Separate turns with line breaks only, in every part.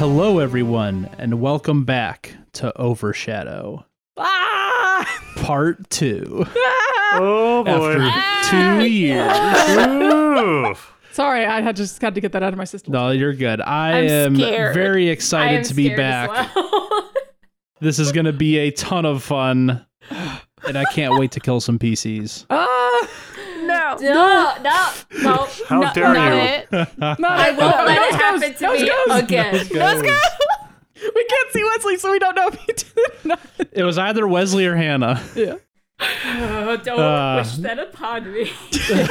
Hello, everyone, and welcome back to Overshadow
Ah!
Part 2.
Oh boy.
After two years.
Ooh.
Sorry, I had just had to get that out of my system.
No, you're good. I
I'm
am
scared.
very excited
am
to be back.
well.
This is going to be a ton of fun, and I can't wait to kill some PCs.
Ah!
No, no, no, no.
How
no,
dare
not
you.
It.
No,
I won't let
nose
it
goes,
happen to
nose
me
goes.
again.
Nose goes.
We can't see Wesley, so we don't know if he did it not.
It was either Wesley or Hannah.
Yeah.
Oh, don't
Uh.
wish that upon me.
Let's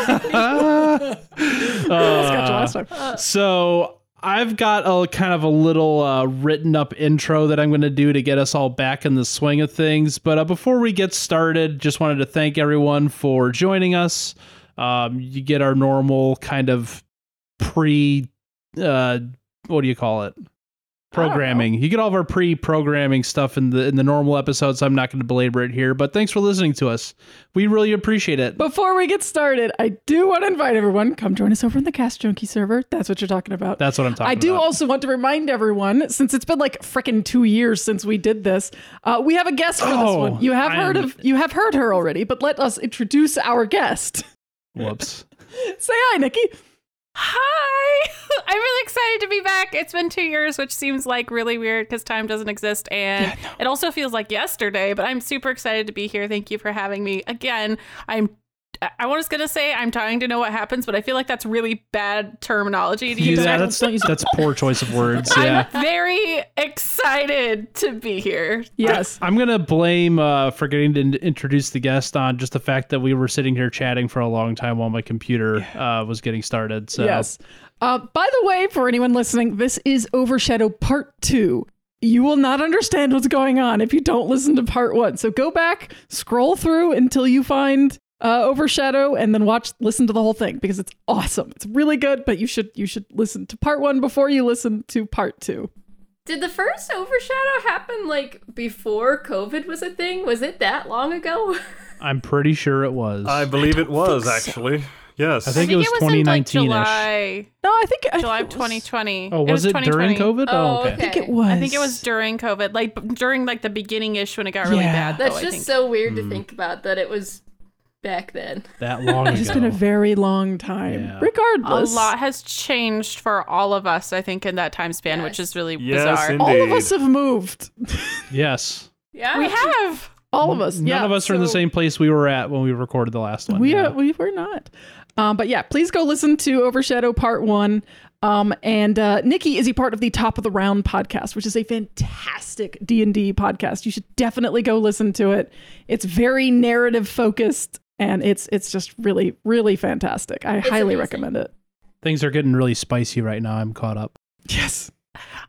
got you last time.
So I've got a kind of a little uh, written up intro that I'm going to do to get us all back in the swing of things. But uh, before we get started, just wanted to thank everyone for joining us. Um, you get our normal kind of pre, uh, what do you call it? Programming. You get all of our pre-programming stuff in the in the normal episodes. I'm not going to belabor it here, but thanks for listening to us. We really appreciate it.
Before we get started, I do want to invite everyone come join us over in the Cast Junkie server. That's what you're talking about.
That's what I'm talking about.
I do also want to remind everyone, since it's been like freaking two years since we did this, uh, we have a guest for this one. You have
I
heard of you have heard her already, but let us introduce our guest.
Whoops.
Say hi, Nikki.
Hi! I'm really excited to be back. It's been two years, which seems like really weird because time doesn't exist. And it also feels like yesterday, but I'm super excited to be here. Thank you for having me again. I'm I was gonna say I'm dying to know what happens, but I feel like that's really bad terminology to use.
Yeah,
don't-
that's
don't
that's poor choice of words. Yeah.
I'm very excited to be here.
Yes.
I'm gonna blame uh, forgetting to introduce the guest on just the fact that we were sitting here chatting for a long time while my computer uh, was getting started. So
Yes. Uh, by the way, for anyone listening, this is Overshadow Part 2. You will not understand what's going on if you don't listen to Part 1. So go back, scroll through until you find uh, Overshadow and then watch listen to the whole thing because it's awesome. It's really good, but you should you should listen to Part 1 before you listen to Part 2.
Did the first overshadow happen like before COVID was a thing? Was it that long ago?
I'm pretty sure it was.
I believe it was
so.
actually. Yes.
I think it was
in like
2019-ish.
July,
No, I think I
July
think
of
it was-
2020.
oh, was it, during COVID?
Oh,
okay.
I think it was.
I think it was during COVID, like during like the beginning ish when it got really
Yeah.
bad.
That's
though, I
just
think.
so weird to think about that it was back then.
That long ago.
It's been a very long time.
Yeah.
a lot has changed for all of us. I think in that time span, which is really
Yes,
bizarre.
indeed.
all of us have moved.
yes.
Yeah.
we have.
all of us.
None
yeah,
of us are in the same place we were at when we recorded the last one.
We
yeah.
are, we were not. Um, but yeah, please go listen to Overshadow Part One. Um, and uh, Nikki is a part of the Top of the Round podcast, which is a fantastic D and D podcast. You should definitely go listen to it. It's very narrative focused, and it's it's just really really fantastic. I highly
amazing.
recommend it.
Things are getting really spicy right now. I'm caught up.
Yes.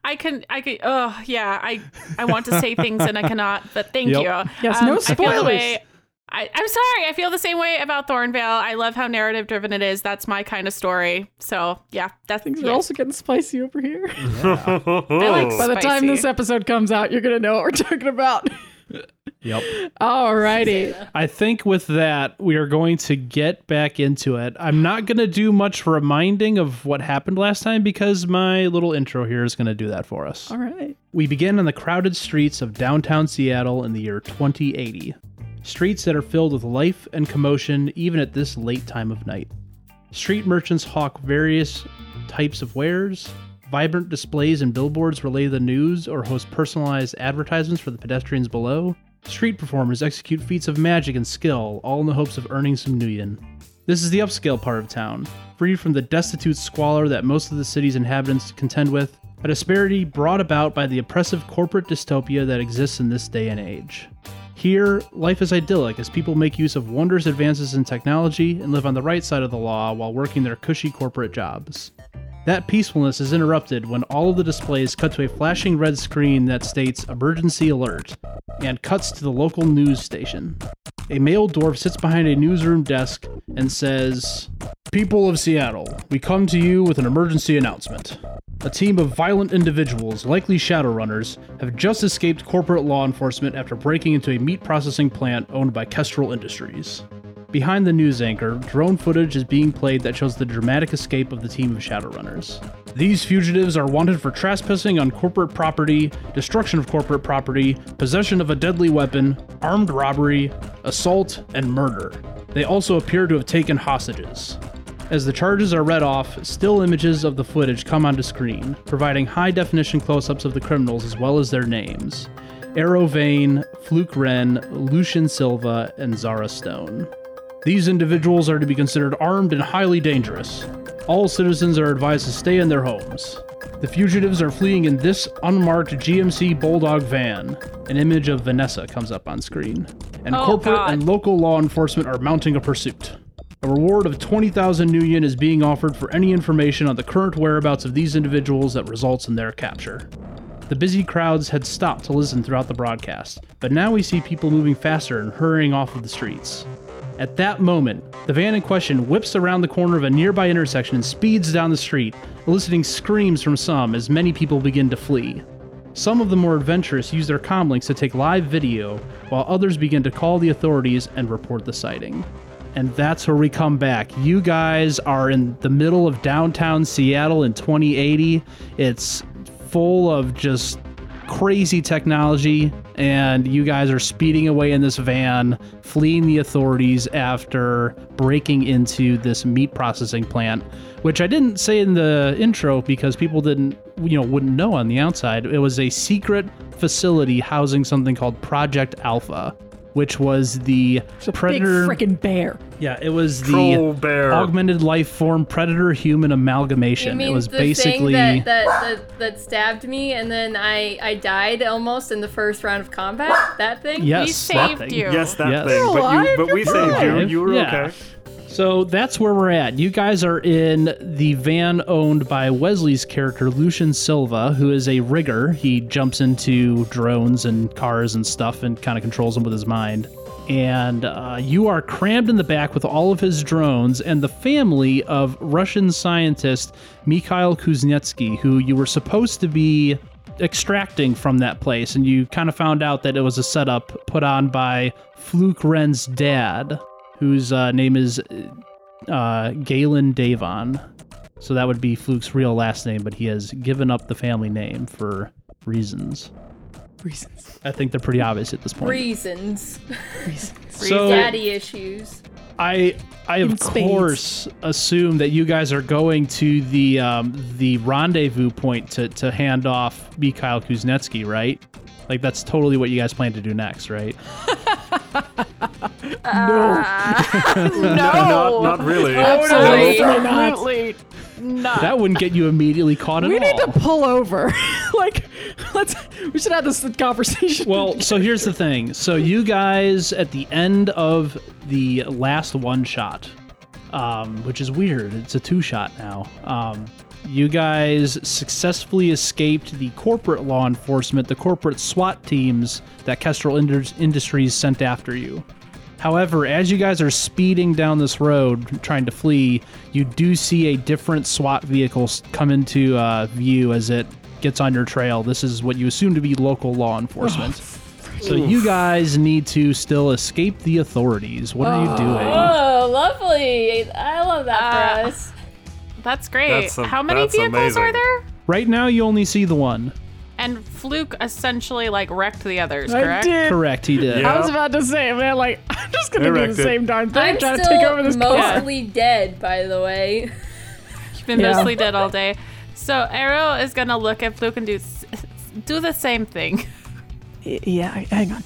I can. I can. Oh yeah. I I want to say things and I cannot. But thank
Yep.
you.
Yes, um, no
I feel the
spoilers.
way. I, I'm sorry. I feel the same way about Thornvale. I love how narrative driven it is. That's my kind of story. So yeah, that's
Things
yeah.
are also getting spicy over here.
I like
By the time this episode comes out, you're gonna know what we're talking about.
Yep.
All Alrighty.
I think with that, we are going to get back into it. I'm not going to do much reminding of what happened last time because my little intro here is going to do that for us.
All right.
We begin on the crowded streets of downtown Seattle in the year 2080. Streets that are filled with life and commotion even at this late time of night. Street merchants hawk various types of wares. Vibrant displays and billboards relay the news or host personalized advertisements for the pedestrians below. Street performers execute feats of magic and skill, all in the hopes of earning some nuyen. This is the upscale part of town, free from the destitute squalor that most of the city's inhabitants contend with, a disparity brought about by the oppressive corporate dystopia that exists in this day and age. Here, life is idyllic as people make use of wondrous advances in technology and live on the right side of the law while working their cushy corporate jobs. That peacefulness is interrupted when all of the displays cut to a flashing red screen that states emergency alert and cuts to the local news station. A male dwarf sits behind a newsroom desk and says, People of Seattle, we come to you with an emergency announcement. A team of violent individuals, likely Shadowrunners, have just escaped corporate law enforcement after breaking into a meat processing plant owned by Kestrel Industries. Behind the news anchor, drone footage is being played that shows the dramatic escape of the team of Shadowrunners. These fugitives are wanted for trespassing on corporate property, destruction of corporate property, possession of a deadly weapon, armed robbery, assault, and murder. They also appear to have taken hostages. As the charges are read off, still images of the footage come onto screen, providing high definition close ups of the criminals as well as their names Arrow Vane, Fluke Wren, Lucian Silva, and Zara Stone. These individuals are to be considered armed and highly dangerous. All citizens are advised to stay in their homes. The fugitives are fleeing in this unmarked GMC Bulldog van. An image of Vanessa comes up on screen. And
Oh,
corporate
God.
and local law enforcement are mounting a pursuit. A reward of 20,000 nuyen is being offered for any information on the current whereabouts of these individuals that results in their capture. The busy crowds had stopped to listen throughout the broadcast, but now we see people moving faster and hurrying off of the streets. At that moment, the van in question whips around the corner of a nearby intersection and speeds down the street, eliciting screams from some as many people begin to flee. Some of the more adventurous use their comlinks to take live video, while others begin to call the authorities and report the sighting. And that's where we come back. You guys are in the middle of downtown Seattle in 2080. It's full of just crazy technology, and you guys are speeding away in this van, fleeing the authorities after breaking into this meat processing plant, which I didn't say in the intro because people didn't, you know, wouldn't know on the outside. It was a secret facility housing something called Project Alpha. Which was the
It's a
predator?
big freaking bear.
yeah, it was the
Troll bear.
augmented life form predator human
You
amalgamation.
mean
It was
the
basically
thing that, that, that, that stabbed me and then I, I died almost in the first round of combat? That thing?
yes,
we
that
saved
thing.
you.
Yes, that
Yes.
thing. But you,
alive,
but we
you're
saved you.
alive.
You were
Yeah.
okay.
So that's where we're at. You guys are in the van owned by Wesley's character, Lucian Silva, who is a rigger. He jumps into drones and cars and stuff and kind of controls them with his mind. And uh, you are crammed in the back with all of his drones and the family of Russian scientist Mikhail Kuznetsky, who you were supposed to be extracting from that place. And you kind of found out that it was a setup put on by Fluke Wren's dad, whose uh, name is uh, Galen Davon. So that would be Fluke's real last name, but he has given up the family name for reasons.
Reasons.
I think they're pretty obvious at this point.
Reasons.
Reasons.
So
Daddy issues.
I I of course assume that you guys are going to the um, the rendezvous point to, to hand off Mikhail Kuznetsky, right? Like that's totally what you guys plan to do next, right?
no.
No,
Not, not really.
Absolutely not.
absolutely not.
That wouldn't get you immediately caught at
We
all.
We need to pull over. like, let's. We should have this conversation.
Well, so here's the thing. So you guys at the end of the last one shot, um, which is weird. It's a two shot now. Um, you guys successfully escaped the corporate law enforcement, the corporate SWAT teams that Kestrel Industries sent after you. However, as you guys are speeding down this road trying to flee, you do see a different SWAT vehicle come into uh, view as it gets on your trail. This is what you assume to be local law enforcement. so you guys need to still escape the authorities. What are you doing?
Oh, lovely. I love that
Uh,
for us.
That's great.
That's a-
How many
that's
vehicles are there?
Right now, you only see the one.
And Fluke essentially like wrecked the others,
I
correct?
did.
Correct, he did.
Yeah.
I was about to say, man, like, I'm just gonna do the
Erected.
same darn thing,
I'm
trying to
still
take over this car.
mostly dead, by the way.
You've been
Yeah.
mostly dead all day. So Arrow is gonna look at Fluke and do s- do the same thing.
Y- Yeah, hang on.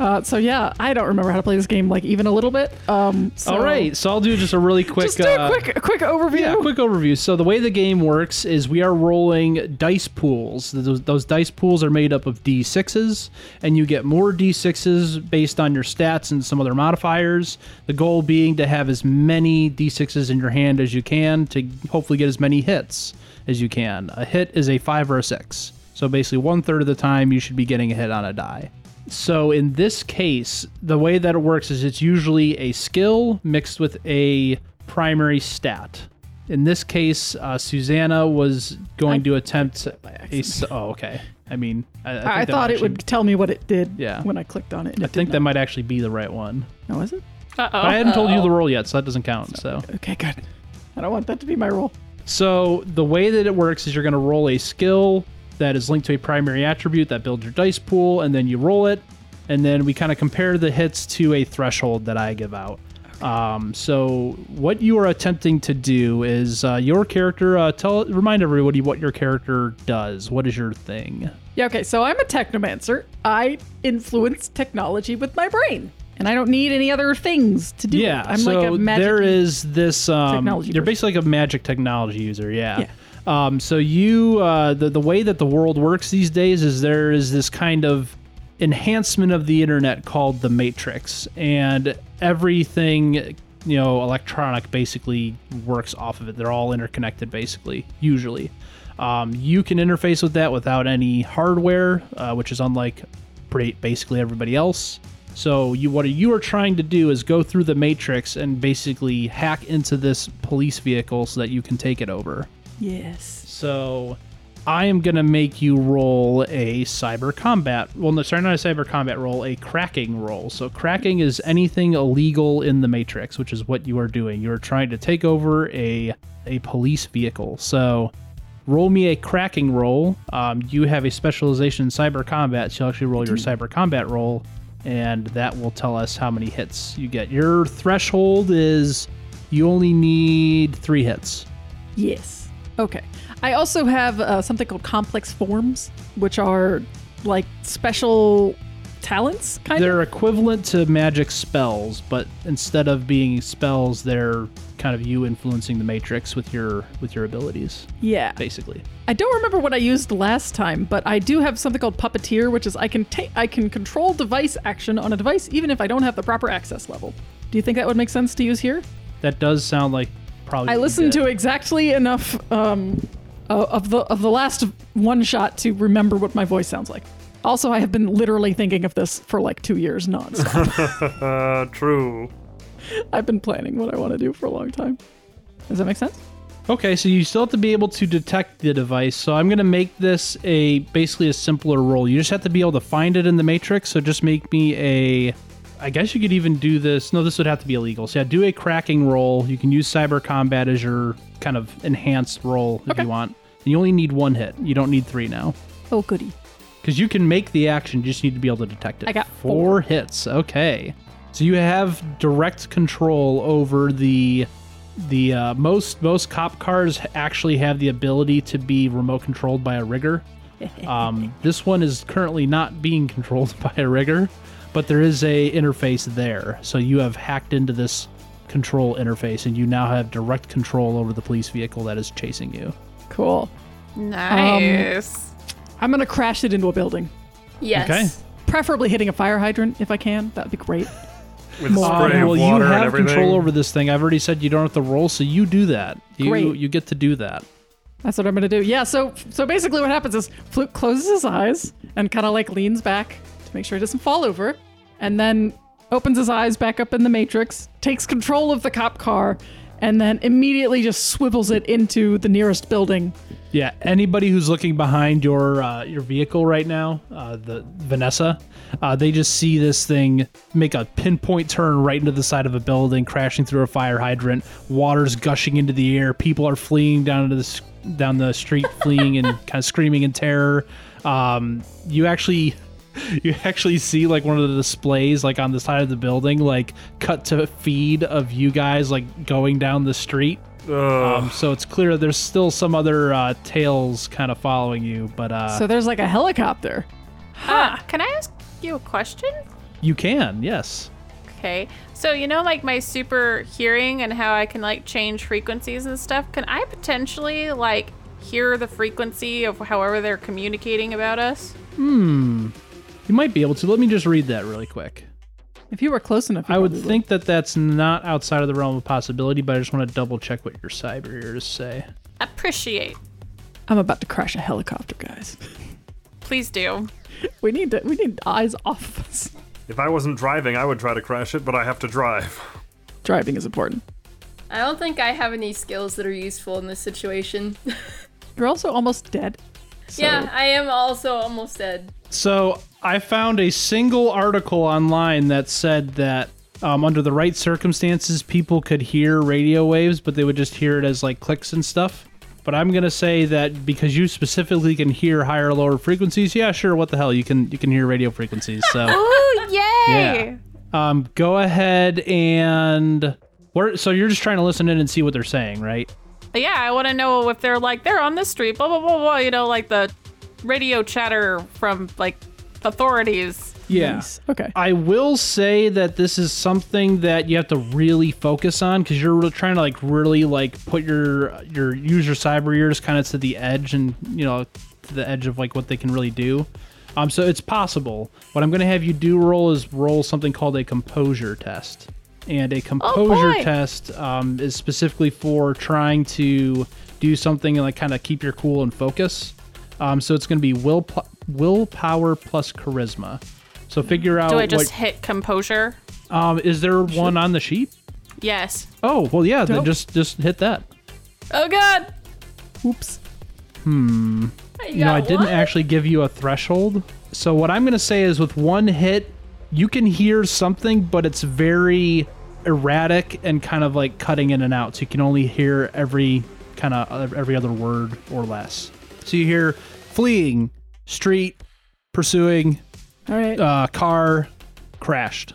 Uh, so yeah, I don't remember how to play this game, like even a little bit. Um, so
All right, so I'll do just a really quick.
just do
uh,
a quick, quick overview.
Yeah, quick overview. So the way the game works is we are rolling dice pools. Those, those dice pools are made up of d6s, and you get more d6s based on your stats and some other modifiers. The goal being to have as many d6s in your hand as you can to hopefully get as many hits as you can. A hit is a five or a six. So basically, one third of the time you should be getting a hit on a die. So in this case, the way that it works is it's usually a skill mixed with a primary stat. In this case, uh, Susanna was going to attempt a. s- Oh, okay. I mean, I, I, think
I thought
might
it
actually-
would tell me what it did
Yeah.
when I clicked on it.
I
it
think that might actually be the right one.
not. Oh, is it?
Uh
But I hadn't told you the roll yet, so that doesn't count. So,
Okay, good. I don't want that to be my role.
So the way that it works is you're going to roll a skill that is linked to a primary attribute that builds your dice pool, and then you roll it, and then we kind of compare the hits to a threshold that I give out. Um, so what you are attempting to do is uh, your character. Uh, tell remind everybody what your character does. What is your thing?
Yeah, okay, so I'm a technomancer. I influence technology with my brain. And I don't need any other things to do
Yeah,
it. I'm
so
like a magic
there is this. Um,
technology
you're basically like a magic technology user. Yeah. Um, so you uh, the the way that the world works these days is there is this kind of enhancement of the internet called the Matrix, and everything you know electronic basically works off of it. They're all interconnected, basically. Usually, um, you can interface with that without any hardware, uh, which is unlike basically everybody else. So you what you are trying to do is go through the matrix and basically hack into this police vehicle so that you can take it over.
Yes.
So I am gonna make you roll a cyber combat. Well, no, sorry, not a cyber combat roll, a cracking roll. So cracking is anything illegal in the matrix, which is what you are doing. You are trying to take over a a police vehicle. So roll me a cracking roll. Um, you have a specialization in cyber combat, so you'll actually roll your cyber combat roll, and that will tell us how many hits you get. Your threshold is you only need three hits.
Yes. Okay. I also have uh, something called complex forms, which are like special talents, kind of
they're
of.
equivalent to magic spells, but instead of being spells, they're kind of you influencing the matrix with your with your abilities,
Yeah.
basically.
I don't remember what I used last time, but I do have something called puppeteer, which is I can take I can control device action on a device even if I don't have the proper access level. Do you think that would make sense to use here?
That does sound like probably.
I listened to exactly enough um, of the of the last one shot to remember what my voice sounds like. Also, I have been literally thinking of this for like two years nonstop.
Uh, true.
I've been planning what I want to do for a long time. Does that make sense?
Okay, so you still have to be able to detect the device. So I'm gonna make this a basically a simpler roll. You just have to be able to find it in the matrix. So just make me a. I guess you could even do this. No, this would have to be illegal. So yeah, do a cracking roll. You can use cyber combat as your kind of enhanced roll if
Okay.
you want. And You only need one hit. You don't need three now.
Oh, goody.
Because you can make the action, you just need to be able to detect it.
I got
four,
four.
hits. Okay, so you have direct control over the the uh, most most cop cars actually have the ability to be remote controlled by a rigger. Um, this one is currently not being controlled by a rigger, but there is a interface there. So you have hacked into this control interface, and you now have direct control over the police vehicle that is chasing you.
Cool.
Nice.
Um, I'm gonna crash it into a building,
Yes.
Okay.
preferably hitting a fire hydrant if I can. That'd be great.
With
Well,
uh, spray
of
well, you
water and
have
everything.
control over this thing. I've already said you don't have to roll, so you do that. You
Great.
you get to do that.
That's what I'm gonna do. Yeah. So so basically, what happens is Fluke closes his eyes and kind of like leans back to make sure he doesn't fall over, and then opens his eyes back up in the matrix, takes control of the cop car, and then immediately just swivels it into the nearest building.
Yeah. Anybody who's looking behind your uh, your vehicle right now, uh, the Vanessa, uh, they just see this thing make a pinpoint turn right into the side of a building, crashing through a fire hydrant. Water's gushing into the air. People are fleeing down to the down the street, fleeing and kind of screaming in terror. Um, you actually. You actually see like one of the displays like on the side of the building, like cut to feed of you guys like going down the street. Um, so it's clear there's still some other uh, tails kind of following you, but uh,
So there's like a helicopter.
Uh, can I ask you a question?
you can, yes.
Okay. So, you know, like my super hearing and how I can like change frequencies and stuff, can I potentially like hear the frequency of however they're communicating about us?
You might be able to. Let me just read that really quick.
If you were close enough,
I would
probably
think that that's not outside of the realm of possibility, but I just want to double check what your cyber ears say.
Appreciate.
I'm about to crash a helicopter, guys.
Please do.
We need to. We need eyes off of us.
if I wasn't driving, I would try to crash it, but I have to drive.
Driving is important.
I don't think I have any skills that are useful in this situation.
You're also almost dead. So-
yeah, I am also almost dead.
So I found a single article online that said that um, under the right circumstances, people could hear radio waves, but they would just hear it as like clicks and stuff. but I'm gonna say that because you specifically can hear higher or lower frequencies. Yeah, sure. What the hell? You can you can hear radio frequencies. So
Ooh, yay!
um, go ahead and where. So you're just trying to listen in and see what they're saying, right?
Yeah, I want to know if they're like they're on this street, blah blah blah blah. You know, like the radio chatter from like authorities.
Yeah.
Nice. Okay.
I will say that this is something that you have to really focus on because you're really trying to like really like put your your user cyber ears kind of to the edge and you know to the edge of like what they can really do. Um, so it's possible. What I'm going to have you do roll is roll something called a composure test, and a composure
boy.
test um, is specifically for trying to do something and like kind of keep your cool and focus. Um, so it's going to be will pl- willpower plus charisma. So figure out
Do I just
what
hit composure?
um, is there one on the sheet?
Yes.
Oh, well, yeah. Then
Nope.
just just hit that.
Oh god.
Oops. Hmm.
You know, I didn't actually give you a threshold. So what I'm gonna say is, with one hit, you can hear something, but it's very erratic and kind of like cutting in and out. So you can only hear every kind of every other word or less. So you hear fleeing, street, pursuing,
All right.
uh, car, crashed.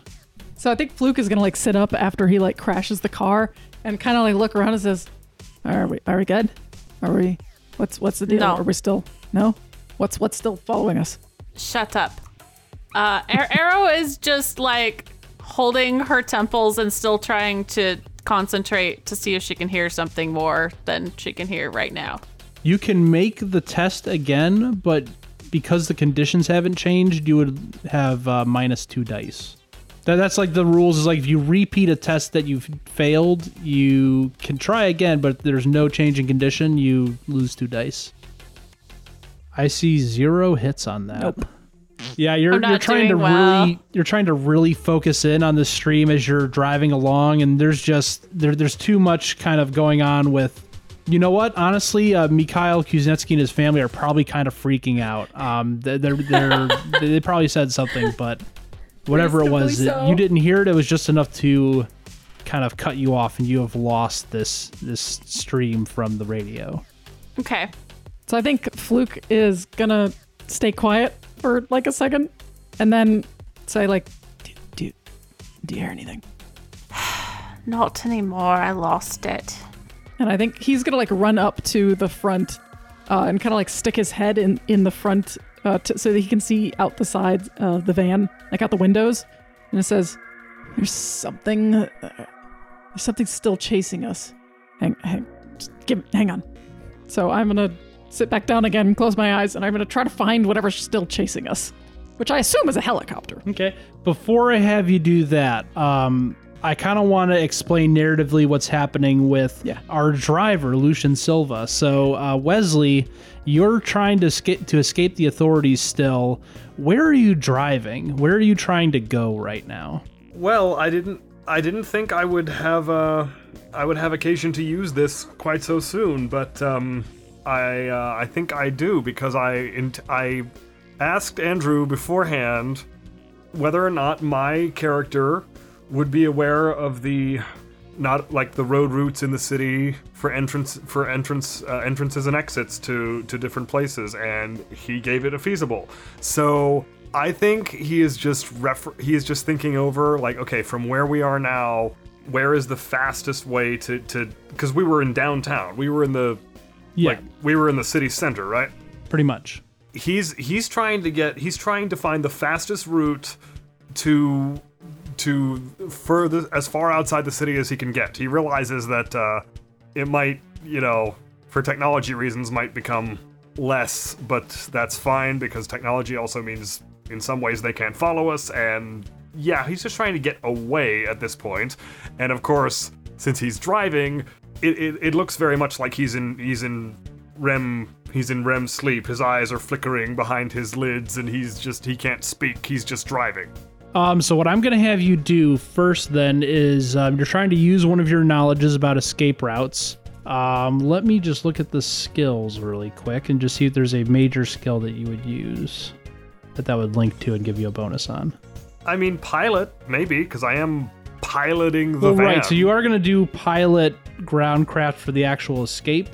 So I think Fluke is gonna like sit up after he like crashes the car and kind of like look around and says, "Are we? Are we good? Are we? What's what's the deal?
No.
Are we still no? What's what's still following us?
Shut up. Uh, Arrow is just like holding her temples and still trying to concentrate to see if she can hear something more than she can hear right now.
You can make the test again, but because the conditions haven't changed, you would have uh, minus two dice. That, that's like the rules. Is like if you repeat a test that you've failed, you can try again, but if there's no change in condition, you lose two dice. I see zero hits on that.
Nope.
Yeah, you're you're trying to
well.
really you're trying to really focus in on the stream as you're driving along, and there's just there there's too much kind of going on with. You know what? Honestly, uh, Mikhail Kuznetsky and his family are probably kind of freaking out. Um, they're, they're, they're they probably said something, but whatever it was,
Reasonably
it,
so.
you didn't hear it. It was just enough to kind of cut you off, and you have lost this this stream from the radio.
Okay.
So I think Fluke is gonna stay quiet for like a second, and then say like, "Do do, do you hear anything?"
Not anymore. I lost it.
And I think he's gonna like run up to the front uh, and kind of like stick his head in in the front uh, t- so that he can see out the sides of the van, like out the windows. And it says, "There's something. Uh, there's something still chasing us. Hang, hang, give, hang on." So I'm gonna sit back down again, close my eyes, and I'm gonna try to find whatever's still chasing us, which I assume is a helicopter.
Okay. Before I have you do that, um, I kind of want to explain narratively what's happening with
Yeah.
our driver, Lucian Silva. So, uh, Wesley, you're trying to escape to escape the authorities. Still, where are you driving? Where are you trying to go right now?
Well, I didn't. I didn't think I would have. Uh, I would have occasion to use this quite so soon, but um, I. Uh, I think I do because I. Int- I asked Andrew beforehand whether or not my character would be aware of the not like the road routes in the city for entrance for entrance uh, entrances and exits to to different places and he gave it a feasible. So i think he is just refer- he is just thinking over like okay from where we are now where is the fastest way to to because we were in downtown. We were in the
Yeah,
like we were in the city center right?
Pretty much.
he's he's trying to get he's trying to find the fastest route to to further as far outside the city as he can get. He realizes that uh, it might, you know, for technology reasons, might become less, but that's fine because technology also means in some ways they can't follow us. And yeah, he's just trying to get away at this point. And of course, since he's driving, it, it, it looks very much like he's in he's in REM he's in REM sleep. His eyes are flickering behind his lids, and he's just he can't speak. He's just driving.
Um, so what I'm going to have you do first then is um, you're trying to use one of your knowledges about escape routes. Um, let me just look at the skills really quick and just see if there's a major skill that you would use that that would link to and give you a bonus on.
I mean, pilot maybe because I am piloting the
Well,
van.
right. So you are going to do pilot groundcraft for the actual escape.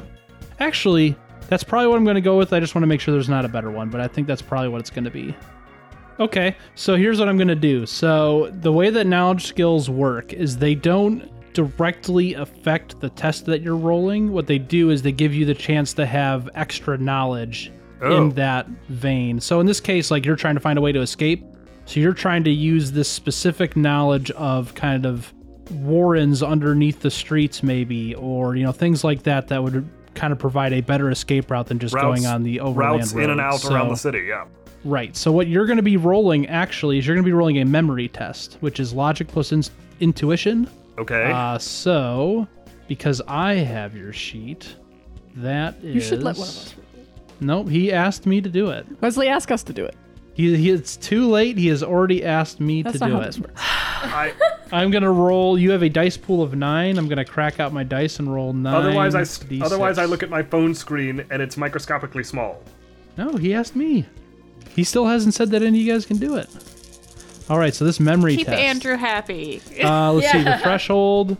Actually, that's probably what I'm going to go with. I just want to make sure there's not a better one, but I think that's probably what it's going to be. Okay, so here's what I'm going to do. So, the way that knowledge skills work is they don't directly affect the test that you're rolling. What they do is they give you the chance to have extra knowledge
Oh.
in that vein. So, in this case, like you're trying to find a way to escape. So, you're trying to use this specific knowledge of kind of warrens underneath the streets, maybe, or, you know, things like that that would kind of provide a better escape route than just going on the overland
routes in and
road.
out around the city. Yeah.
Right. So what you're going to be rolling actually is you're going to be rolling a memory test, which is logic plus in- intuition.
Okay.
Uh, so because I have your sheet, that is.
You should let one of us.
Nope. He asked me to do it.
Wesley, ask us to do it.
He, he it's too late. He has already asked me
That's
to
not
do
how
it.
this works.
I,
I'm gonna roll. You have a dice pool of nine. I'm gonna crack out my dice and roll nine.
otherwise, I st-
D6.
otherwise I look at my phone screen and it's microscopically small.
No, he asked me. He still hasn't said that any of you guys can do it. All right. So this memory test.
Keep
test.
Andrew happy.
Uh, let's see. The threshold.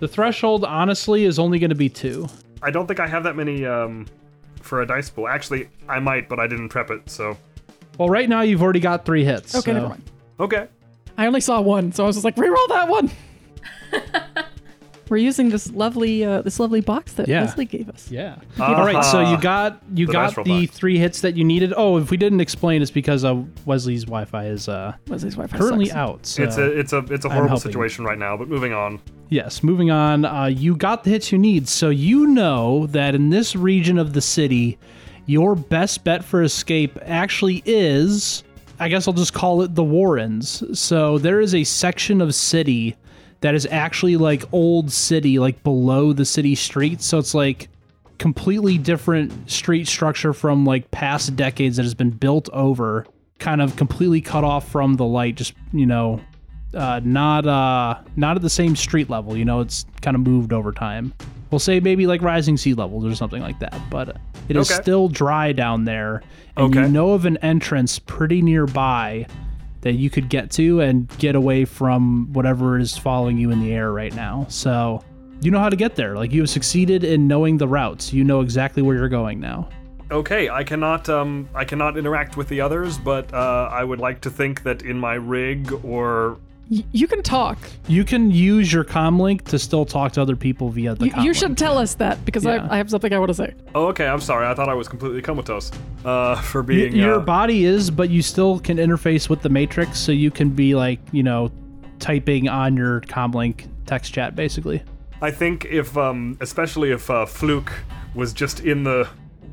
The threshold, honestly, is only going to be two.
I don't think I have that many um, for a dice pool. Actually, I might, but I didn't prep it. So
Well, right now you've already got three hits.
Okay,
so-
never mind.
okay.
I only saw one, so I was just like, reroll that one. We're using this lovely, uh, this lovely box that
Yeah.
Wesley gave us.
Yeah. All right. So you got you
The
got the
box.
three hits that you needed. Oh, if we didn't explain, it's because uh, Wesley's Wi-Fi is uh,
Wesley's Wi-Fi
currently
sucks.
out. So.
It's a it's a it's a
I'm
horrible situation right now. But moving on.
Yes, moving on. Uh, you got the hits you need, so you know that in this region of the city, your best bet for escape actually is. I guess I'll just call it the Warrens. So there is a section of city that is actually like old city, like below the city streets. So it's like completely different street structure from like past decades that has been built over, kind of completely cut off from the light. Just you know, uh, not uh, not at the same street level. You know, it's kind of moved over time. We'll say maybe like rising sea levels or something like that. But it is
Okay.
still dry down there, and you know of an entrance pretty nearby that you could get to and get away from whatever is following you in the air right now. So you know how to get there. Like you have succeeded in knowing the routes. You know exactly where you're going now.
Okay, I cannot um I cannot interact with the others, but uh, I would like to think that in my rig or
Y- you can talk.
You can use your comlink to still talk to other people via the
You, you
comlink.
should tell us that because
Yeah.
I, I have something I want to say.
oh okay, I'm sorry. I thought I was completely comatose uh, for
Y-
being
your
uh,
body is, but you still can interface with the matrix, so you can be like, you know, typing on your comlink text chat basically.
I think if, um, especially if uh, Fluke was just in the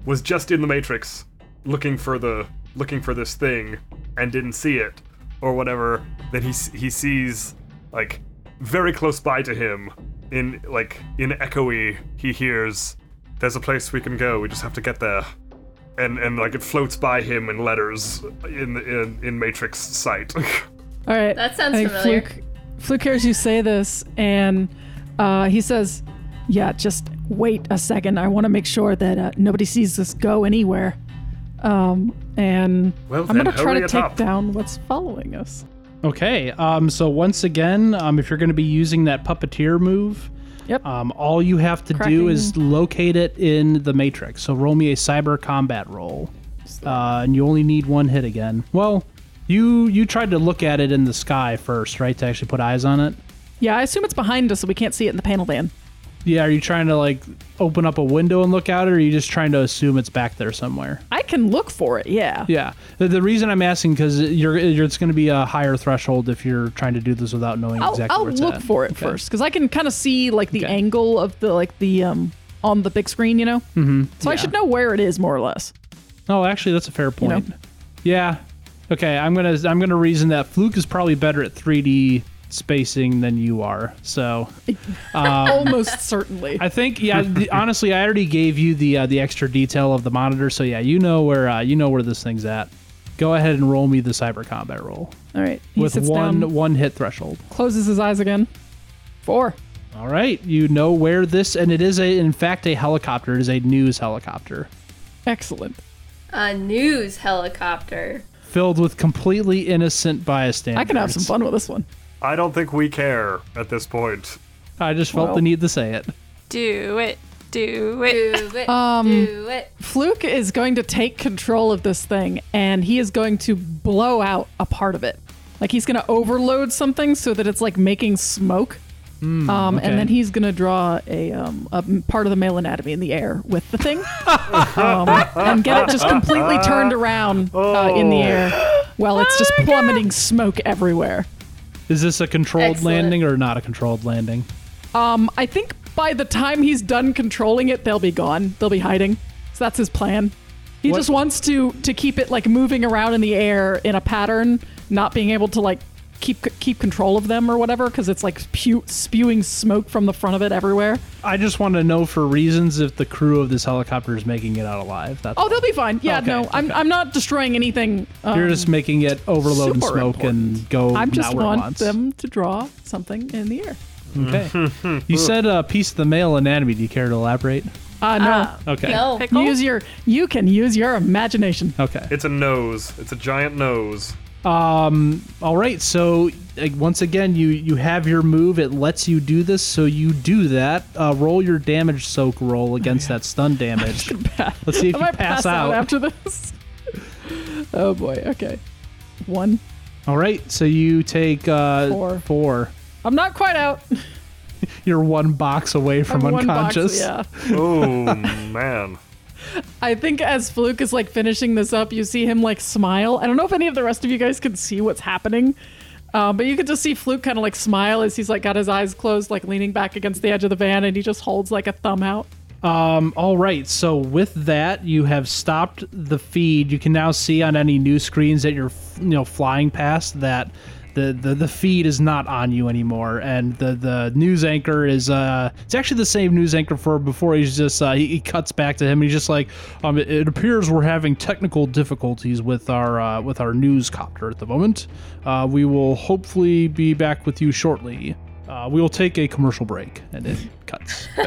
was just in the Matrix, looking for the looking for this thing and didn't see it or whatever, then he he sees like very close by to him in like in echoey he hears there's a place we can go. We just have to get there. And and like it floats by him in letters in in in Matrix sight.
All right.
That sounds
I
familiar.
Fluke, Fluke hears you say this, and uh, he says, "Yeah, just wait a second. I want to make sure that uh, nobody sees us go anywhere." Um, and
Well,
I'm gonna try to take
up.
down what's following us.
Okay. Um. So once again, um, if you're going to be using that puppeteer move,
Yep.
um, all you have to do is locate it in the matrix. So roll me a cyber combat roll, uh, and you only need one hit again. Well, you you tried to look at it in the sky first, right? To actually put eyes on it.
yeah, I assume it's behind us, so we can't see it in the panel van.
Yeah. Are you trying to like open up a window and look at it, or are you just trying to assume it's back there somewhere?
I can look for it. Yeah.
Yeah. The, the reason I'm asking because you're, you're it's going to be a higher threshold if you're trying to do this without knowing
I'll,
exactly
I'll
where it's
look
at.
for it
Okay.
first because I can kind of see like the
Okay.
angle of the like the um on the big screen, you know. Mm-hmm. So I should know where it is more or less.
Oh, actually, that's a fair
You know?
point. Yeah. Okay, I'm gonna I'm gonna reason that Fluke is probably better at 3D spacing than you are. So
Almost certainly.
I think yeah. the, honestly, I already gave you the uh, the extra detail of the monitor. So yeah, you know where uh, you know where this thing's at. Go ahead and roll me the cyber combat roll
All right. He
with
sits
one
down,
one hit threshold.
closes his eyes again. Four.
All right, you know where this and it is a in fact a helicopter. It is a news helicopter.
Excellent.
A news helicopter.
filled with completely innocent bystanders.
I can have some fun with this one.
I don't think we care at this point.
I just felt
Well.
the need to say it.
Do it. Do it.
Do it.
Um,
do it.
Fluke is going to take control of this thing and he is going to blow out a part of it. Like he's going to overload something so that it's like making smoke. um,
okay.
And then he's going to draw a, um, a m- part of the male anatomy in the air with the thing um, and get it just completely turned around uh, in the air while it's just plummeting smoke everywhere.
Is this a controlled
Excellent.
landing or not a controlled landing?
Um, I think by the time he's done controlling it, they'll be gone. They'll be hiding. So that's his plan. He
What-
just wants to to keep it like moving around in the air in a pattern, not being able to like keep keep control of them or whatever because it's like spew, spewing smoke from the front of it everywhere.
I just want to know for reasons if the crew of this helicopter is making it out alive. That's
Oh, they'll be fine. Yeah,
Okay,
no, I'm. I'm not destroying anything. Um,
You're just making it overload and smoke
important.
and go
I just
not where it
want
wants.
them to draw something in the air.
Okay. you said a piece of the male anatomy. Do you care to elaborate?
Uh, no,
Okay.
No.
Pickle?
use your you can use your imagination.
Okay.
It's a nose. It's a giant nose.
Um. All right. So like, once again, you you have your move. It lets you do this, so you do that. Uh, roll your damage soak roll against that stun damage. Let's see if
I
you
might
pass,
pass out
out.
after this. oh boy. Okay. One.
All right. So you take uh,
Four.
Four.
I'm not quite out.
You're one box away from
I'm one box-
unconscious.
yeah.
Oh man.
I think as Fluke is like finishing this up, you see him like smile. I don't know if any of the rest of you guys can see what's happening. Um, but you can just see Fluke kind of like smile as he's like got his eyes closed, like leaning back against the edge of the van, and he just holds like a thumb out.
Um, all right. So with that, you have stopped the feed. You can now see on any news screens that you're, you know, flying past that the, the, the feed is not on you anymore, and the, the news anchor is uh it's actually the same news anchor for before. He's just uh, he, he cuts back to him. He's just like, um, it, it appears we're having technical difficulties with our uh, with our news copter at the moment. Uh, we will hopefully be back with you shortly. Uh, we will take a commercial break, and it cuts.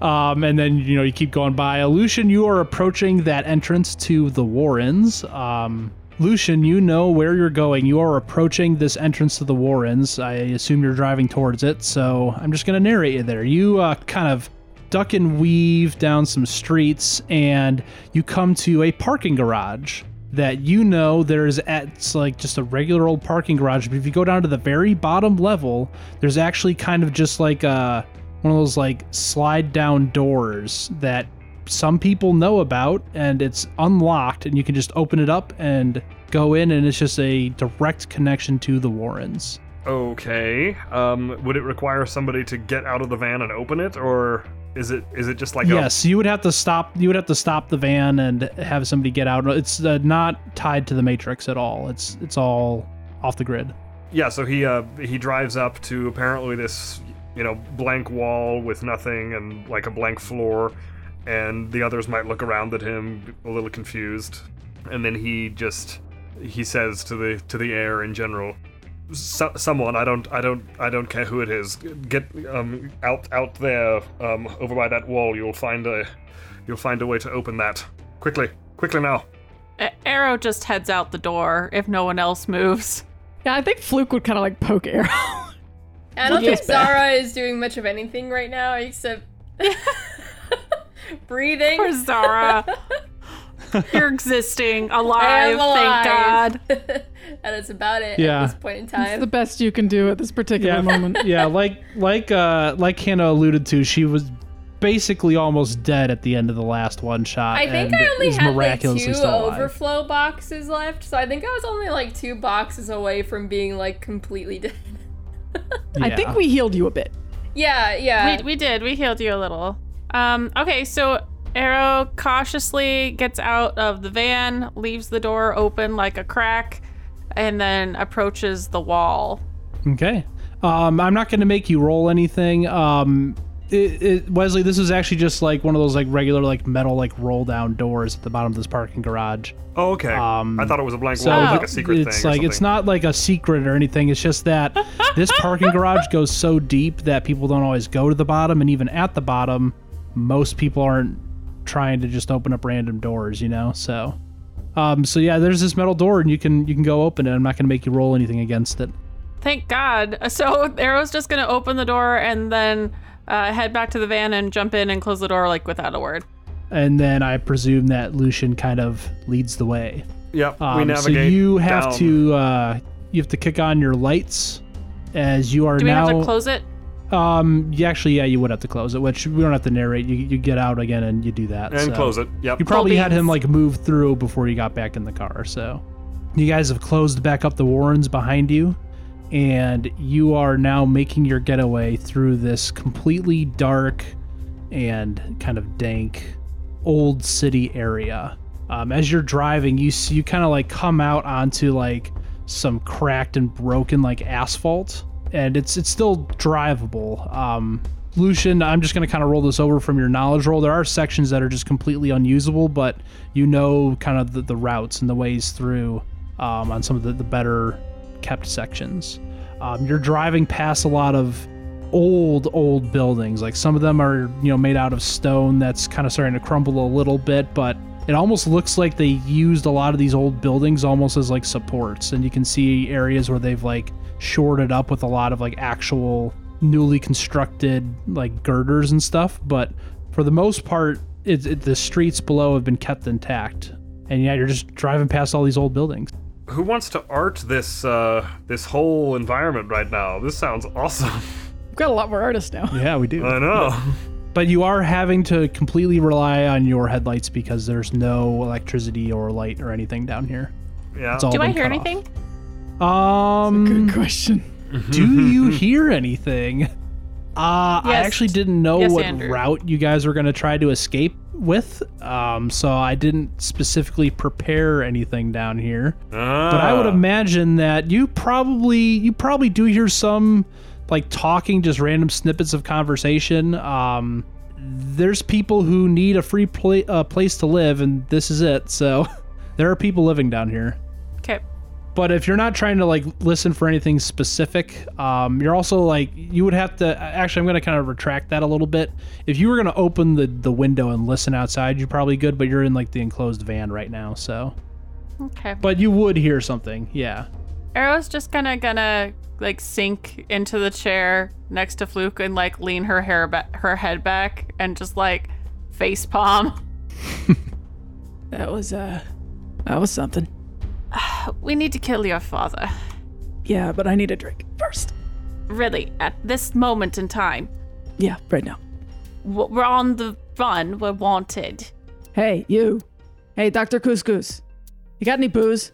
Um, and then you know you keep going by. Lucian, you are approaching that entrance to the Warrens. Um, Lucian, you know where you're going. You are approaching this entrance to the Warrens. I assume you're driving towards it, so I'm just gonna narrate you there. You uh, kind of duck and weave down some streets, and you come to a parking garage that you know there's at like just a regular old parking garage. But if you go down to the very bottom level, there's actually kind of just like a one of those like slide down doors that some people know about and it's unlocked and you can just open it up and go in and it's just a direct connection to the Warrens.
Okay. Um, would it require somebody to get out of the van and open it, or is it is it just like
yes, you would have to stop you would have to stop the van and have somebody get out. It's uh, not tied to the matrix at all. It's it's all off the grid.
yeah? So he uh he drives up to apparently this you know blank wall with nothing and like a blank floor, and the others might look around at him a little confused, and then he just he says to the to the air in general. So, someone I don't I don't I don't care who it is get um out out there um over by that wall you'll find a you'll find a way to open that quickly quickly now
A- Arrow just heads out the door if no one else moves.
Yeah, I think Fluke would kind of like poke Arrow.
I don't think. Zara is doing much of anything right now except breathing.
Poor Zara. You're existing, alive,
alive.
thank God.
and that's about it
Yeah.
at this point in time.
It's
time.
the best you can do at this particular
Yeah.
moment.
yeah, like like uh like Hannah alluded to, she was basically almost dead at the end of the last one shot.
I think
and
I only
is
had like
miraculously
two
still alive.
overflow boxes left, so I think I was only like two boxes away from being like completely dead.
I think we healed you a bit.
Yeah, yeah.
We, we did. We healed you a little. Um, okay, so Arrow cautiously gets out of the van, leaves the door open like a crack, and then approaches the wall.
Okay. Um, I'm not going to make you roll anything. Um, it, it, Wesley, this is actually just like one of those like regular like metal like roll down doors at the bottom of this parking garage.
oh okay
Um,
I thought it was a blank
So
wall with like a secret
it's
thing or
like it's not like a secret or anything. It's just that this parking garage goes so deep that people don't always go to the bottom, and even at the bottom, most people aren't trying to just open up random doors, you know. So, um, so yeah, there's this metal door, and you can you can go open it. I'm not going to make you roll anything against it.
Thank God. So Arrow's just gonna open the door and then uh, head back to the van and jump in and close the door like without a word.
And then I presume that Lucian kind of leads the way.
Yep, we
Um, so you have
down.
to uh, you have to kick on your lights as you are now.
Do we
now.
have to close it?
um, you actually, yeah, you would have to close it, which we don't have to narrate. You, you get out again and you do that.
and
so.
close it. Yep.
You probably
Cool
had him like move through before you got back in the car. So you guys have closed back up the Warrens behind you, and you are now making your getaway through this completely dark and kind of dank old city area. Um, as you're driving, you see you kind of like come out onto like some cracked and broken like asphalt, and it's it's still drivable. Um, Lucian, I'm just gonna kind of roll this over from your knowledge roll. There are sections that are just completely unusable, but you know kind of the, the routes and the ways through um, on some of the, the better kept sections. Um, you're driving past a lot of old old buildings. Like some of them are you know made out of stone that's kind of starting to crumble a little bit but it almost looks like they used a lot of these old buildings almost as like supports. And you can see areas where they've like shored it up with a lot of like actual newly constructed like girders and stuff. But for the most part it, it, the streets below have been kept intact. And yeah you're just driving past all these old buildings
Who wants to art this uh, this whole environment right now? This sounds awesome.
We've got a lot more artists now.
yeah we do
I know.
But you are having to completely rely on your headlights because there's no electricity or light or anything down here.
Yeah.
It's all
Do I hear
cut off.
anything?
Um,
Good question.
do you hear anything? Uh, I actually didn't know
Yes,
what
Andrew.
route you guys were going to try to escape with, um, so I didn't specifically prepare anything down here. But I would
Ah.
imagine that you probably you probably do hear some like talking, just random snippets of conversation. Um, there's people who need a free pla- uh, place to live, and this is it. So there are people living down here.
Okay.
But if you're not trying to like listen for anything specific, um, you're also like you would have to. Actually, I'm going to kind of retract that a little bit. If you were going to open the the window and listen outside, you're probably good. But you're in like the enclosed van right now, so.
Okay.
But you would hear something, yeah.
Arrow's just gonna gonna like sink into the chair next to Fluke and like lean her hair back, her head back, and just like face palm.
That was uh that was something.
We need to kill your father.
Yeah, but I need a drink first.
Really, at this moment in time,
Yeah, right now.
We're on the run. We're wanted.
Hey, you. Hey, Dr. Couscous. You got any booze?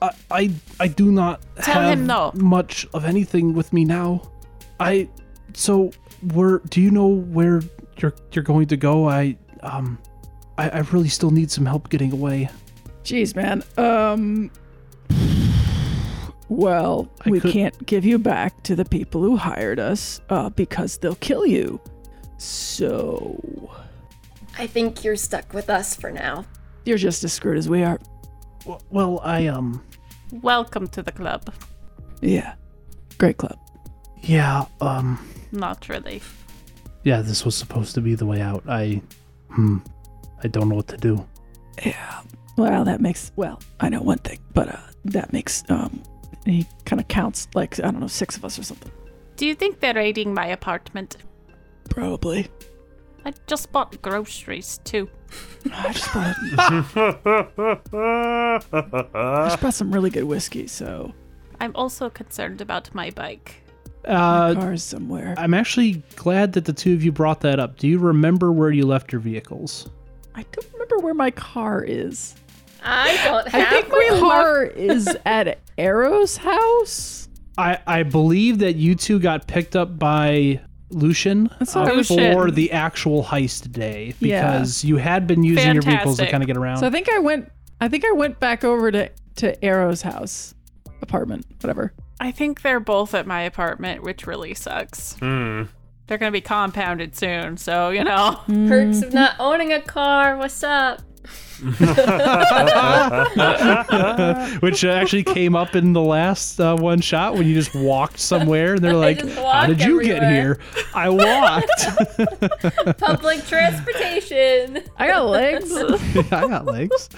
I, I I do not
Tell
have
him no.
much of anything with me now. I so where do you know where you're you're going to go? I um I, I really still need some help getting away.
Jeez, man. Um Well,
I
we
could-
can't give you back to the people who hired us uh, because they'll kill you. So
I think you're stuck with us for now.
you're just as screwed as we are.
W- Well, I um
Welcome to the club.
Yeah. Great club.
yeah um
Not really.
yeah this was supposed to be the way out. I hmm I don't know what to do.
Yeah. Well, that makes well, I know one thing, but uh that makes um he kind of counts like I don't know, 6 of us or something.
Do you think they're raiding my apartment?
Probably.
I just bought groceries too.
I just bought I just bought some really good whiskey, so
I'm also concerned about my bike.
Uh
cars somewhere.
I'm actually glad that the two of you brought that up. Do you remember where you left your vehicles?
I don't remember where my car is.
I don't have
I think my
one.
car is at Arrow's house.
I, I believe that you two got picked up by Lucian
That's
uh,
what
for the actual heist day
Yeah.
because you had been using your vehicles to kind of get around.
So I think I went I think I went back over to to Arrow's house, apartment, whatever.
I think they're both at my apartment, which really sucks.
Hmm.
They're gonna be compounded soon, so you know.
Perks of not owning a car. What's up?
Which actually came up in the last uh, one shot when you just walked somewhere and they're like, How did you get here? I walked.
Public transportation.
I got legs.
I got legs.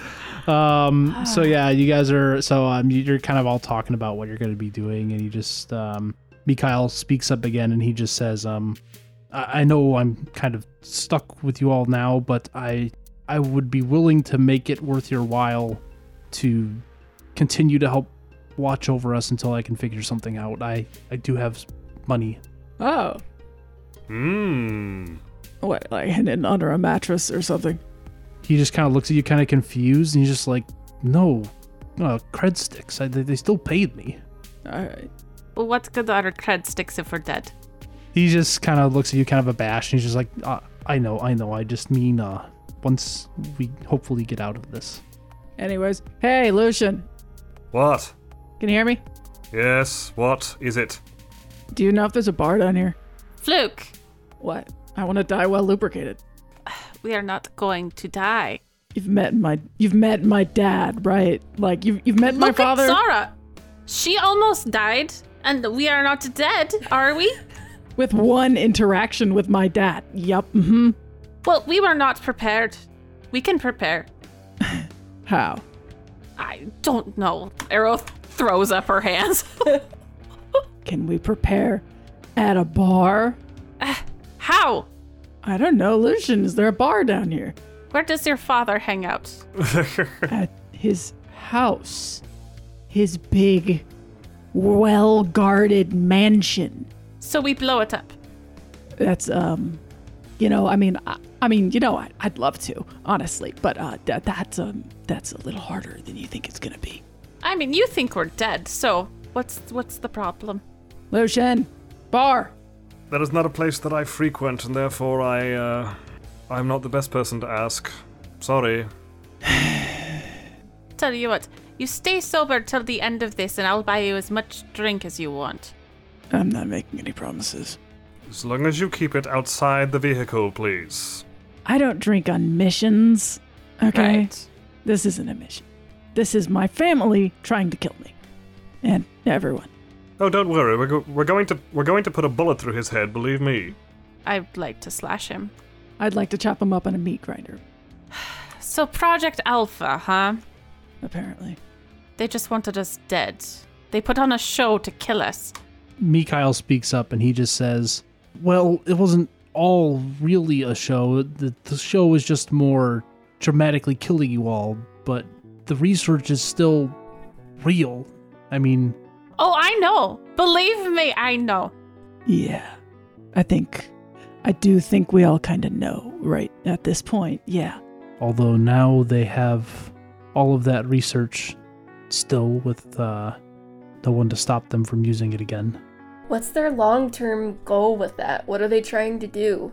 Um, so yeah, you guys are so um, you- you're kind of all talking about what you're going to be doing, and you just um, Mikhail speaks up again, and he just says, um, I I know I'm kind of stuck with you all now, but I I would be willing to make it worth your while to continue to help watch over us until I can figure something out. I I do have money.
Oh,
Hmm.
what, like hidden under a mattress or something?
He just kind of looks at you, kind of confused, and he's just like, "No, uh, cred sticks. I, they, they still paid me."
All right.
Well, what good are cred sticks if we're dead?
He just kind of looks at you, kind of abashed, and he's just like, uh, "I know, I know. I just mean, uh, once we hopefully get out of this."
Anyways, hey, Lucian,
What?
can you hear me?
Yes. What is it?
Do you know if there's a bar down here?
Fluke,
What? I want to die well lubricated.
we are not going to die.
You've met my you've met my dad, right? Like you've you've met my
Look
father.
at Zara. She almost died, and we are not dead, are we?
with one interaction with my dad. Yup. Mm-hmm.
Well, we were not prepared. We can prepare.
How?
I don't know. Arrow throws up her hands.
Can we prepare at a bar?
How?
I don't know, Lucian. Is there a bar down here?
Where does your father hang out?
At his house. His big, well guarded mansion.
So we blow it up.
That's um you know, I mean I, I mean, you know, I, I'd love to, honestly, but uh that that's um that's a little harder than you think it's gonna be.
I mean, you think we're dead, so what's what's the problem?
Lucian, bar.
That is not a place that I frequent, and therefore I, uh, I'm not the best person to ask. Sorry.
Tell you what, you stay sober till the end of this, and I'll buy you as much drink as you want.
I'm not making any promises.
As long as you keep it outside the vehicle, please.
I don't drink on missions. Okay.
Right.
This isn't a mission. This is my family trying to kill me. And everyone.
Oh, don't worry. We're, go- we're going to we're going to put a bullet through his head. Believe me.
I'd like to slash him.
I'd like to chop him up on a meat grinder,
So Project Alpha, huh?
apparently.
They just wanted us dead. They put on a show to kill us.
Mikhail speaks up and he just says, Well, it wasn't all really a show. The, the show is just more dramatically killing you all, but the research is still real. I mean,
Oh, I know. Believe me, I know.
Yeah. I think. I do think we all kind of know, right? At this point. Yeah.
although now they have all of that research still with uh, no one to stop them from using it again.
What's their long term goal with that? What are they trying to do?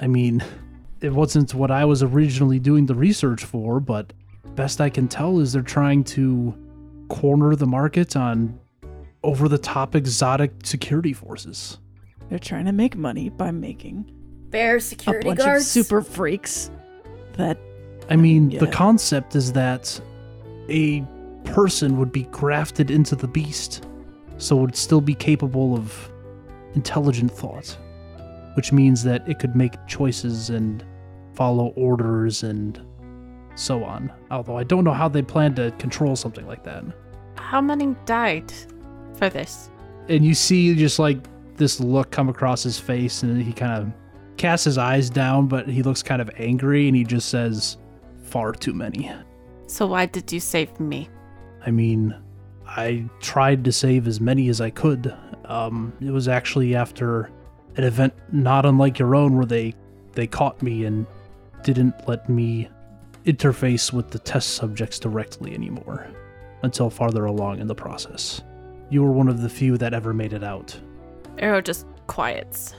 I mean, it wasn't what I was originally doing the research for, but best I can tell is they're trying to corner the market on over the top exotic security forces.
They're trying to make money by making
Bear
a
security
bunch
guards?
of super freaks that
I mean, the concept is that a person would be grafted into the beast, so it would still be capable of intelligent thought, which means that it could make choices and follow orders and so on. Although I don't know how they plan to control something like that.
How many died for this?
And you see just like this look come across his face, and he kind of casts his eyes down, but he looks kind of angry, and he just says, "Far too many."
So why did you save me?
I mean, I tried to save as many as I could. Um, it was actually after an event not unlike your own where they they caught me and didn't let me interface with the test subjects directly anymore until farther along in the process. You were one of the few that ever made it out.
Arrow just quiets.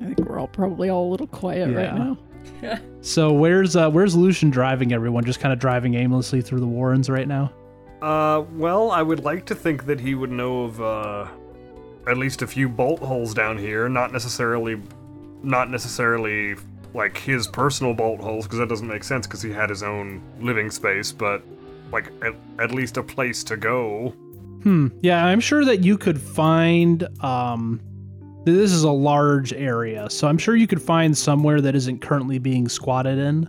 I think we're all probably all a little quiet right
Yeah.
now.
So where's uh, where's Lucian driving everyone? Just kind of driving aimlessly through the Warrens right now.
Uh, well, I would like to think that he would know of uh, at least a few bolt holes down here. Not necessarily, not necessarily like his personal bolt holes, because that doesn't make sense because he had his own living space. But like at, at least a place to go.
Hmm. Yeah, I'm sure that you could find. Um, this is a large area, so I'm sure you could find somewhere that isn't currently being squatted in.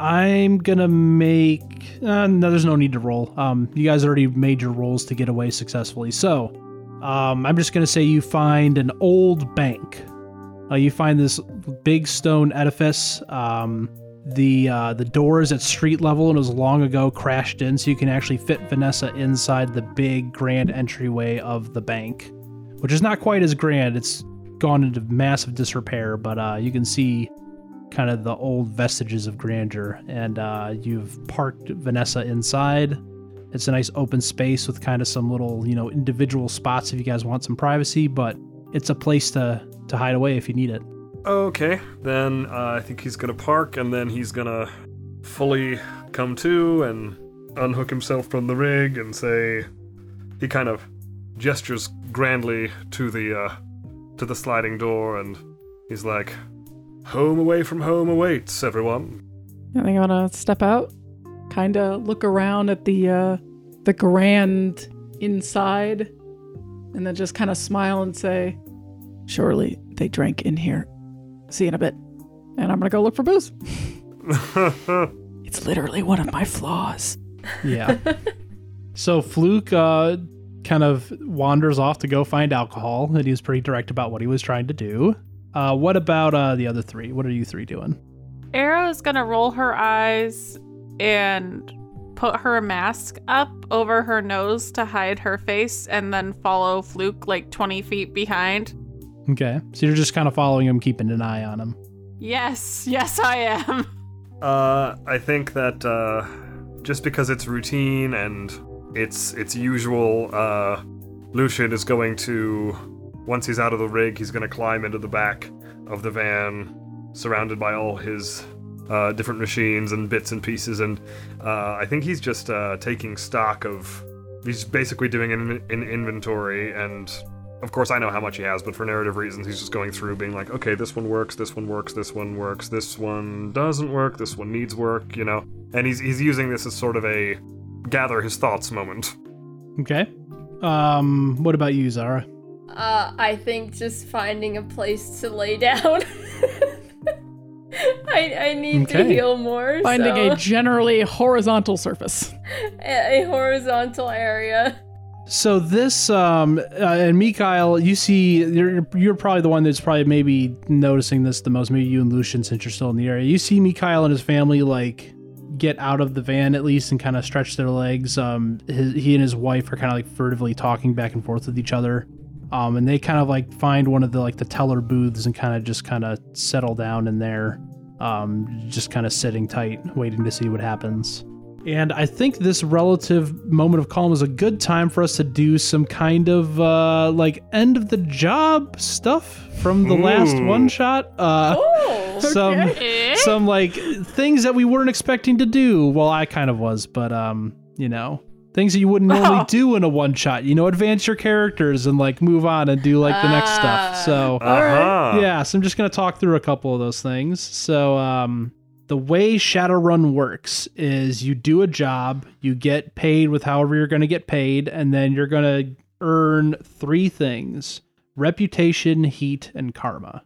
I'm gonna make. Uh, no, there's no need to roll. Um, you guys already made your rolls to get away successfully, so um, I'm just gonna say you find an old bank Uh, you find this big stone edifice. Um, the uh, the door is at street level and was long ago crashed in, so you can actually fit Vanessa inside the big grand entryway of the bank, which is not quite as grand. It's gone into massive disrepair, but uh, you can see kind of the old vestiges of grandeur. And uh, you've parked Vanessa inside. It's a nice open space with kind of some little, you know, individual spots if you guys want some privacy, but it's a place to to hide away if you need it.
Okay, then uh, I think he's gonna park and then he's gonna fully come to and unhook himself from the rig and say he kind of gestures grandly to the uh, to the sliding door and he's like, "Home away from home awaits, everyone."
I think I'm gonna step out, kind of look around at the uh, the grand inside, and then just kind of smile and say, "Surely they drank in here. See you in a bit." And I'm gonna go look for booze. It's literally one of my flaws.
Yeah. so Fluke uh, kind of wanders off to go find alcohol, and he was pretty direct about what he was trying to do. Uh, what about uh, the other three? What are you three doing?
Arrow's gonna roll her eyes and put her mask up over her nose to hide her face and then follow Fluke like 20 feet behind.
Okay, so you're just kind of following him, keeping an eye on him.
Yes, yes, I am.
Uh, I think that uh, just because it's routine and it's it's usual, uh, Lucian is going to once he's out of the rig, he's going to climb into the back of the van, surrounded by all his uh, different machines and bits and pieces, and uh, I think he's just uh, taking stock of. He's basically doing an, an inventory and of course, I know how much he has, but for narrative reasons, he's just going through being like, okay, this one works, this one works, this one works, this one doesn't work, this one needs work, you know? And he's, he's using this as sort of a gather his thoughts moment.
Okay. Um, what about you, Zara?
Uh, I think just finding a place to lay down. I, I need to heal more.
Finding
so-
a generally horizontal surface.
a, a horizontal area.
So this, um, uh, and Mikhail, you see, you're you're probably the one that's probably maybe noticing this the most. Maybe you and Lucian, since you're still in the area. You see Mikhail and his family like get out of the van at least and kind of stretch their legs. Um, his, he and his wife are kind of like furtively talking back and forth with each other. Um, and they kind of like find one of the like the teller booths and kind of just kind of settle down in there, um, just kind of sitting tight, waiting to see what happens. And I think this relative moment of calm is a good time for us to do some kind of uh, like end of the job stuff from the last one shot. Uh,
Oh,
some
Eh?
some like things that we weren't expecting to do. Well, I kind of was, but um, you know, things that you wouldn't normally
Oh.
do in a one shot. You know, advance your characters and like move on and do like the next stuff.
Ah.
So
Uh-huh.
yeah, so I'm just gonna talk through a couple of those things. So, um, the way Shadowrun works is you do a job, you get paid with however you're gonna get paid, and then you're gonna earn three things: reputation, heat, and karma.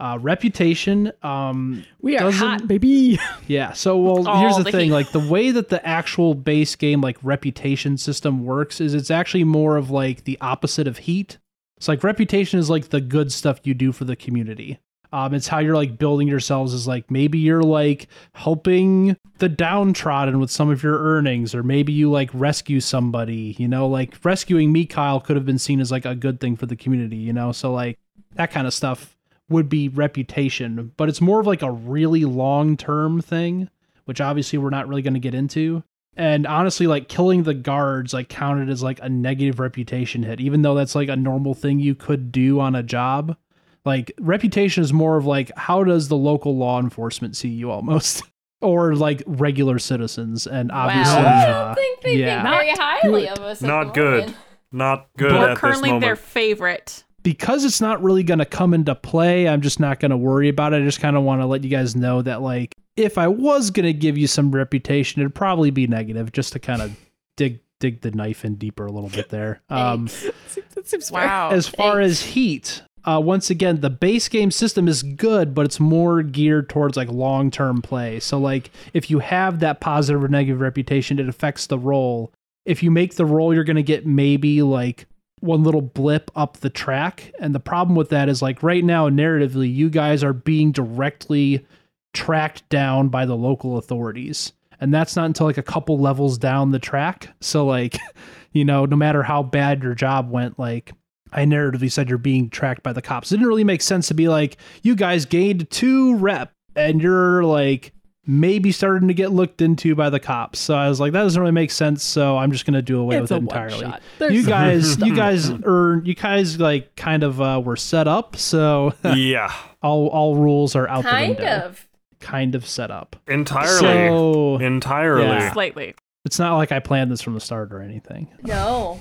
Uh, reputation, um,
We are
Doesn't-
hot, baby.
yeah. So, well, here's the,
the
thing:
heat.
like the way that the actual base game like reputation system works is it's actually more of like the opposite of heat. It's like reputation is like the good stuff you do for the community. Um, it's how you're like building yourselves is like maybe you're like helping the downtrodden with some of your earnings, or maybe you like rescue somebody. You know, like rescuing Mikhail, could have been seen as like a good thing for the community. You know, so like that kind of stuff would be reputation, but it's more of like a really long term thing, which obviously we're not really going to get into. And honestly, like killing the guards like counted as like a negative reputation hit, even though that's like a normal thing you could do on a job. Like reputation is more of like how does the local law enforcement see you almost, or like regular citizens, and obviously,
I
uh,
don't think they
yeah.
think very
Not
highly of us.
Not good.
moment.
Not good
We're
at this
currently
moment.
their favorite.
Because it's not really going to come into play, I'm just not going to worry about it. I just kind of want to let you guys know that, like, if I was going to give you some reputation, it'd probably be negative, just to kind of dig dig the knife in deeper a little bit there. Um,
that seems.
Wow.
as far as heat, uh, once again, the base game system is good, but it's more geared towards like long term play. So, like, if you have that positive or negative reputation, it affects the role. If you make the role, you're going to get maybe like one little blip up the track. And the problem with that is like right now, narratively, you guys are being directly tracked down by the local authorities. And that's not until like a couple levels down the track. So like, you know, no matter how bad your job went, like I narratively said you're being tracked by the cops. It didn't really make sense to be like, you guys gained two rep and you're like maybe starting to get looked into by the cops. So I was like, that doesn't really make sense. So I'm just gonna do away
It's
with
a
it entirely. You guys, you guys are you guys like kind of uh, were set up. So
yeah,
all all rules are out the
Kind
window.
of.
Kind of set up.
entirely,
So
entirely.
Yeah.
Slightly.
it's not like I planned this from the start or anything.
No.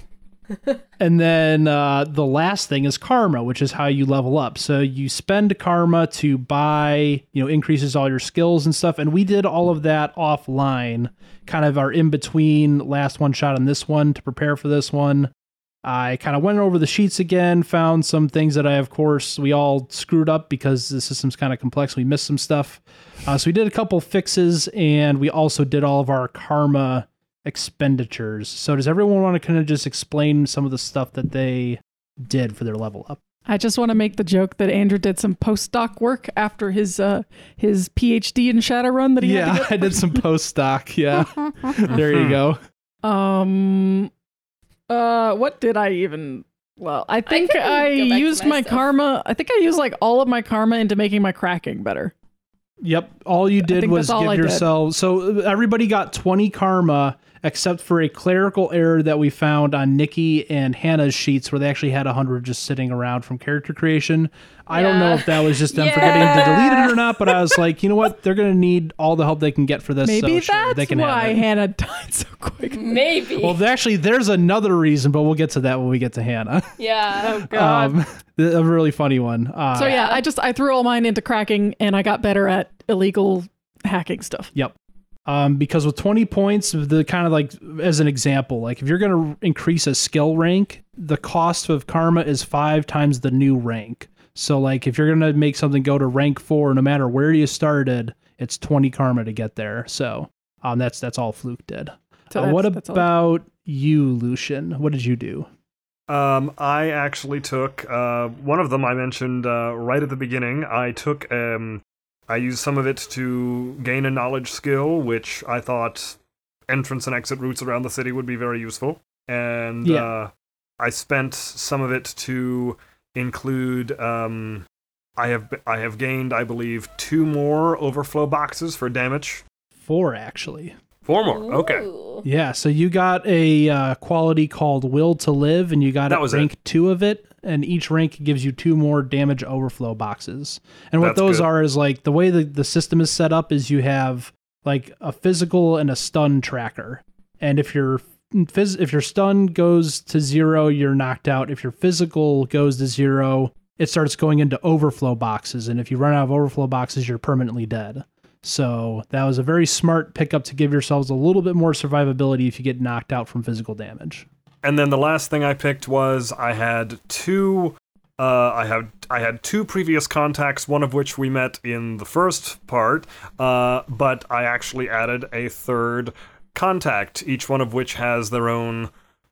And then uh, the last thing is karma, which is how you level up. So you spend karma to buy, you know, increases all your skills and stuff. And we did all of that offline, kind of our in between last one shot and this one to prepare for this one. I kind of went over the sheets again, found some things that I, of course, we all screwed up because the system's kind of complex. We missed some stuff. Uh, so we did a couple fixes and we also did all of our karma expenditures. So does everyone want to kind of just explain some of the stuff that they did for their level up?
I just want to make the joke that Andrew did some postdoc work after his uh his PhD in Shadowrun that he had
Yeah, I did some post doc. Yeah, there you go.
Um, uh, what did I even? Well, I think
can
I,
go back
used
my
my
stuff.
karma. I think I used like all of my karma into making my cracking better.
Yep, all you did was give
I
yourself. So everybody got twenty karma, except for a clerical error that we found on Nikki and Hannah's sheets, where they actually had hundred just sitting around from character creation. I don't know if that was just them forgetting to delete it or not, but I was like, you know what? They're gonna need all the help they can get for this.
Maybe
so sure,
that's
they can have
why
it.
Hannah died so quick.
Maybe.
Well, actually, there's another reason, but we'll get to that when we get to Hannah.
yeah.
God.
Um, a really funny one. Uh,
So yeah, I just I threw all mine into cracking, and I got better at illegal hacking stuff.
Yep. Um, because with 20 points, the kind of like as an example, like if you're going to increase a skill rank, the cost of karma is five times the new rank. So like if you're going to make something go to rank four, no matter where you started, it's 20 karma to get there. So um, that's that's all Fluke did.
So
Uh, what about you, Lucian? What did you do?
Um, I actually took uh, one of them I mentioned uh, right at the beginning. I took um, I used some of it to gain a knowledge skill, which I thought entrance and exit routes around the city would be very useful. And
Yeah.
uh, I spent some of it to include. Um, I have I have gained, I believe, two more overflow boxes for damage.
Four actually.
Four more. Okay.
Yeah, so you got a uh, quality called Will to Live, and you got
That
at
was it.
rank two of it, and each rank gives you two more damage overflow boxes. And what
That's
those
good.
are is like the way the, the system is set up is you have like a physical and a stun tracker, and if your phys- if your stun goes to zero, you're knocked out. If your physical goes to zero, it starts going into overflow boxes, and if you run out of overflow boxes, you're permanently dead. So that was a very smart pickup to give yourselves a little bit more survivability if you get knocked out from physical damage.
And then the last thing I picked was I had two. Uh, I had I had two previous contacts, one of which we met in the first part, uh, but I actually added a third contact, each one of which has their own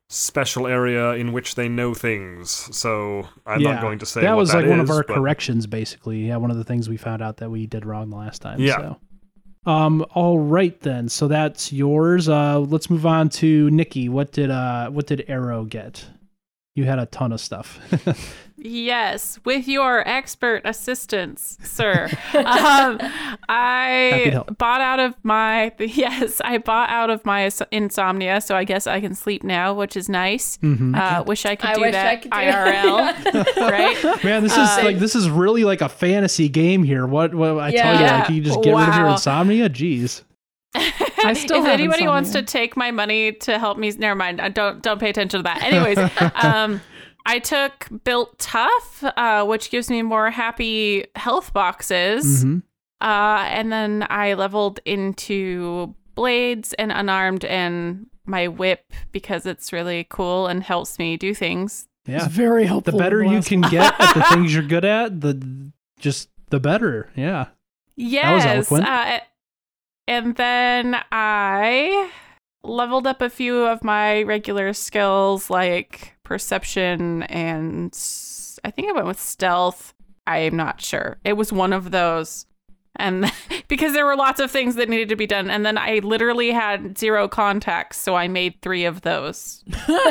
special area in which they know things. So I'm not going to say
that was like one of our
but-
corrections, basically. Yeah, one of the things we found out that we did wrong the last time.
Yeah.
So. Um. All right then. So that's yours. Uh. Let's move on to Nikki. What did uh. What did Arrow get? You had a ton of stuff.
Yes, with your expert assistance, sir. um, I bought out of my yes, I bought out of my insomnia, so I guess I can sleep now, which is nice.
Mhm.
Uh, wish I could
I
do
wish
that
I could do
IRL, right?
Man, this is
Uh,
like this is really like a fantasy game here. What? What I tell you, like you just get rid of your insomnia. Jeez.
I still
if
have
anybody wants to take my money to help me, never mind. I don't don't pay attention to that. Anyways, um, I took built tough, uh, which gives me more happy health boxes.
Mhm.
Uh, and then I leveled into blades and unarmed and my whip because it's really cool and helps me do things.
Yeah.
It's very helpful.
the
better the
you can get at the things you're good at, the just the better. Yeah.
Yes.
eloquent.
Uh, and then I leveled up a few of my regular skills like perception and I think I went with stealth. I am not sure. It was one of those. And because there were lots of things that needed to be done. And then I literally had zero contacts. So I made three of those.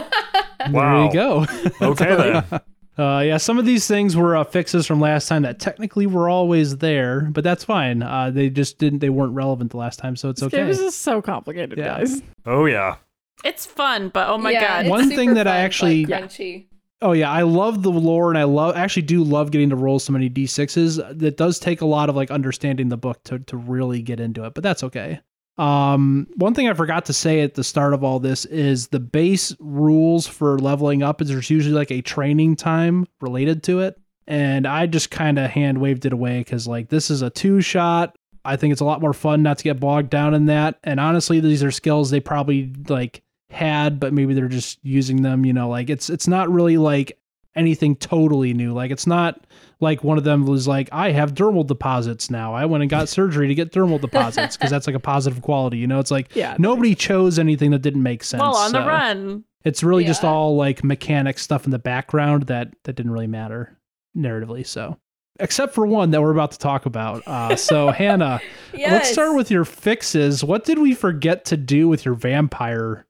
There
Wow.
you go.
Okay then.
Uh, yeah, some of these things were uh, fixes from last time that technically were always there, but that's fine. Uh, they just didn't. They weren't relevant the last time, so it's okay.
This game is so complicated,
Yeah.
guys.
Oh yeah.
It's fun, but oh my
yeah,
God.
One thing that I
fun, but
actually-
crunchy.
Oh yeah, I love the lore, and I love actually do love getting to roll so many d6s. That does take a lot of like understanding the book to to really get into it, but that's okay. Um, one thing I forgot to say at the start of all this is the base rules for leveling up is there's usually like a training time related to it, and I just kind of hand waved it away because like this is a two shot. I think it's a lot more fun not to get bogged down in that. And honestly, these are skills they probably like had, but maybe they're just using them. You know, like it's it's not really like anything totally new. Like it's not like one of them was like, I have dermal deposits now. I went and got surgery to get dermal deposits because that's like a positive quality. You know, it's like
Yeah.
nobody chose anything that didn't make sense.
well, on the run.
It's really just all like mechanic stuff in the background that that didn't really matter narratively. So. Except for one that we're about to talk about. Uh, so, Hannah, let's start with your fixes. What did we forget to do with your vampire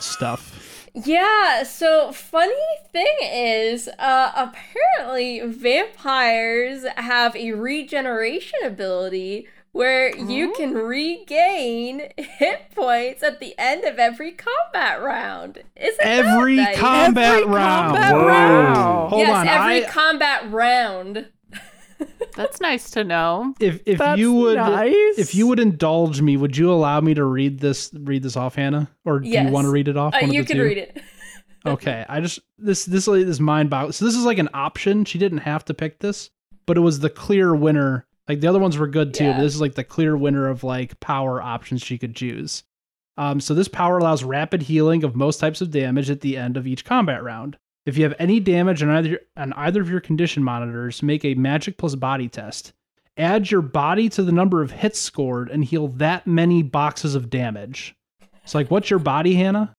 stuff?
Yeah, so funny thing is, uh, apparently vampires have a regeneration ability where you can regain hit points at the end of every combat round. Isn't
Every
that nice?
combat
Every
round.
combat
Whoa.
round.
Hold
yes,
on.
every
I,
combat round.
That's nice to know.
if if
That's
you would
nice.
if you would indulge me, would you allow me to read this read this off, Hannah? Or do you want to read it off?
Uh,
One of
you
the
can
two?
read it.
Okay, I just this this is mind boggling. So this is like an option. She didn't have to pick this, but it was the clear winner. Like the other ones were good too, but this is like the clear winner of like power options she could choose. Um, so this power allows rapid healing of most types of damage at the end of each combat round. If you have any damage on either on either of your condition monitors, make a magic plus body test. Add your body to the number of hits scored and heal that many boxes of damage. It's like, what's your body, Hannah?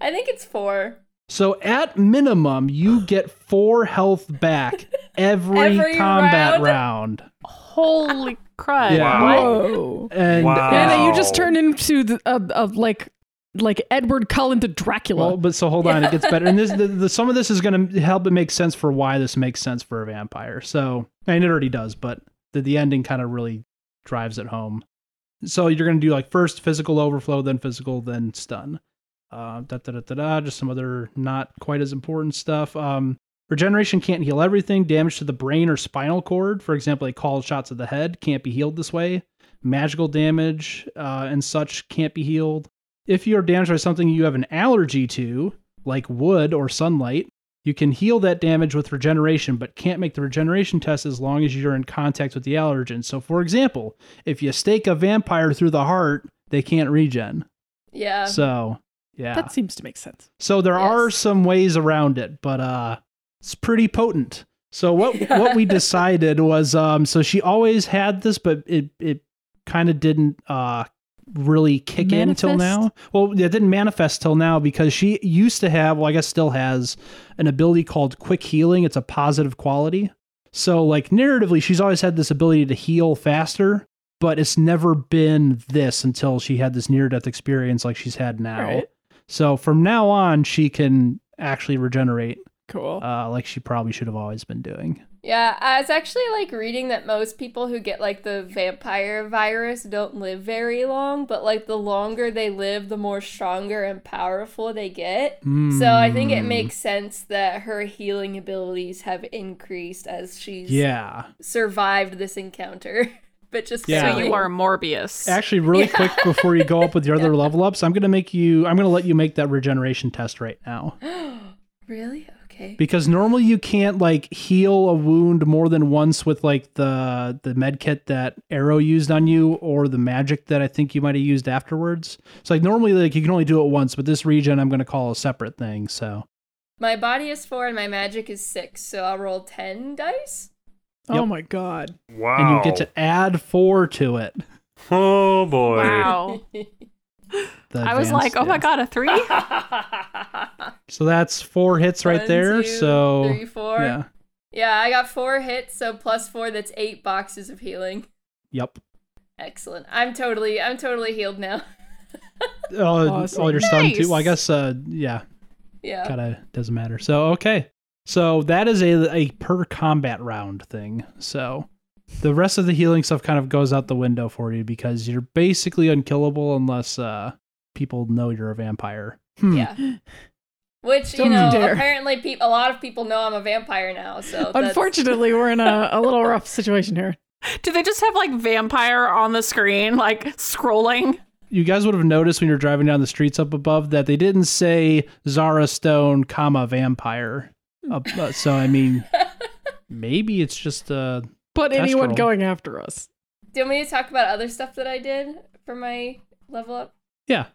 I think it's four.
So at minimum, you get four health back every,
Every
combat
round?
round.
Holy crap!
Yeah.
What?
Whoa.
And
Wow.
Hannah, you just turned into the, a, a, like like Edward Cullen to Dracula.
well, but so hold on, it gets better. And this, the, the, some of this is going to help it make sense for why this makes sense for a vampire. So, and it already does, but the, the ending kind of really drives it home. So you're going to do like first physical overflow, then physical, then stun. Uh, da, da, da, da, da, just some other not quite as important stuff. Um, regeneration can't heal everything. Damage to the brain or spinal cord, for example, a called shots to the head, can't be healed this way. Magical damage uh, and such can't be healed. If you are damaged by something you have an allergy to, like wood or sunlight, you can heal that damage with regeneration, but can't make the regeneration test as long as you're in contact with the allergen. So, for example, if you stake a vampire through the heart, they can't regen.
Yeah.
So, yeah.
that seems to make sense.
So there are some ways around it, but uh it's pretty potent. So what what we decided was um so she always had this but it it kind of didn't uh really kick in till
Manifest?
now. Well, it didn't manifest till now because she used to have, well I guess still has an ability called quick healing. It's a positive quality. So like narratively she's always had this ability to heal faster, but it's never been this until she had this near death experience like she's had now.
Right.
So from now on, she can actually regenerate,
Cool.
uh, like she probably should have always been doing.
Yeah, I was actually like reading that most people who get like the vampire virus don't live very long, but like the longer they live, the more stronger and powerful they get. So I think it
Mm,
makes sense that her healing abilities have increased as she's
Yeah.
survived this encounter. but just
Yeah.
So you are Morbius.
Actually, really
Yeah.
quick before you go up with your other level ups, I'm gonna make you. I'm gonna let you make that regeneration test right now
really? Okay.
because normally you can't like heal a wound more than once with like the the med kit that Arrow used on you or the magic that I think you might have used afterwards. So like normally like you can only do it once, but this regen I'm gonna call a separate thing. So
My body is four and my magic is six, so I'll roll ten dice.
oh my god.
Wow.
and you get to add four to it.
Oh boy.
Wow.
the
I was like, oh my god, a three?
So that's four hits right
One,
there.
two,
so
three, four.
yeah,
Yeah, I got four hits, so plus four, that's eight boxes of healing.
yep.
Excellent. I'm totally, I'm totally healed now.
All,
Awesome.
all your stun too. Well, I guess uh, yeah,
Yeah.
kind of doesn't matter. So okay, so that is a a per combat round thing. So the rest of the healing stuff kind of goes out the window for you because you're basically unkillable unless uh people know you're a vampire. Hmm.
Yeah. Which you
Don't you
know,
dare.
apparently, peop a lot of people know I'm a vampire now. So
Unfortunately, we're in a, a little rough situation here.
Do they just have like vampire on the screen, like scrolling?
You guys would have noticed when you're driving down the streets up above that they didn't say Zara Stone, comma vampire. Uh, so I mean, maybe it's just uh
But
Test
anyone
roll.
going after us.
Do you want me to talk about other stuff that I did for my level up?
yeah.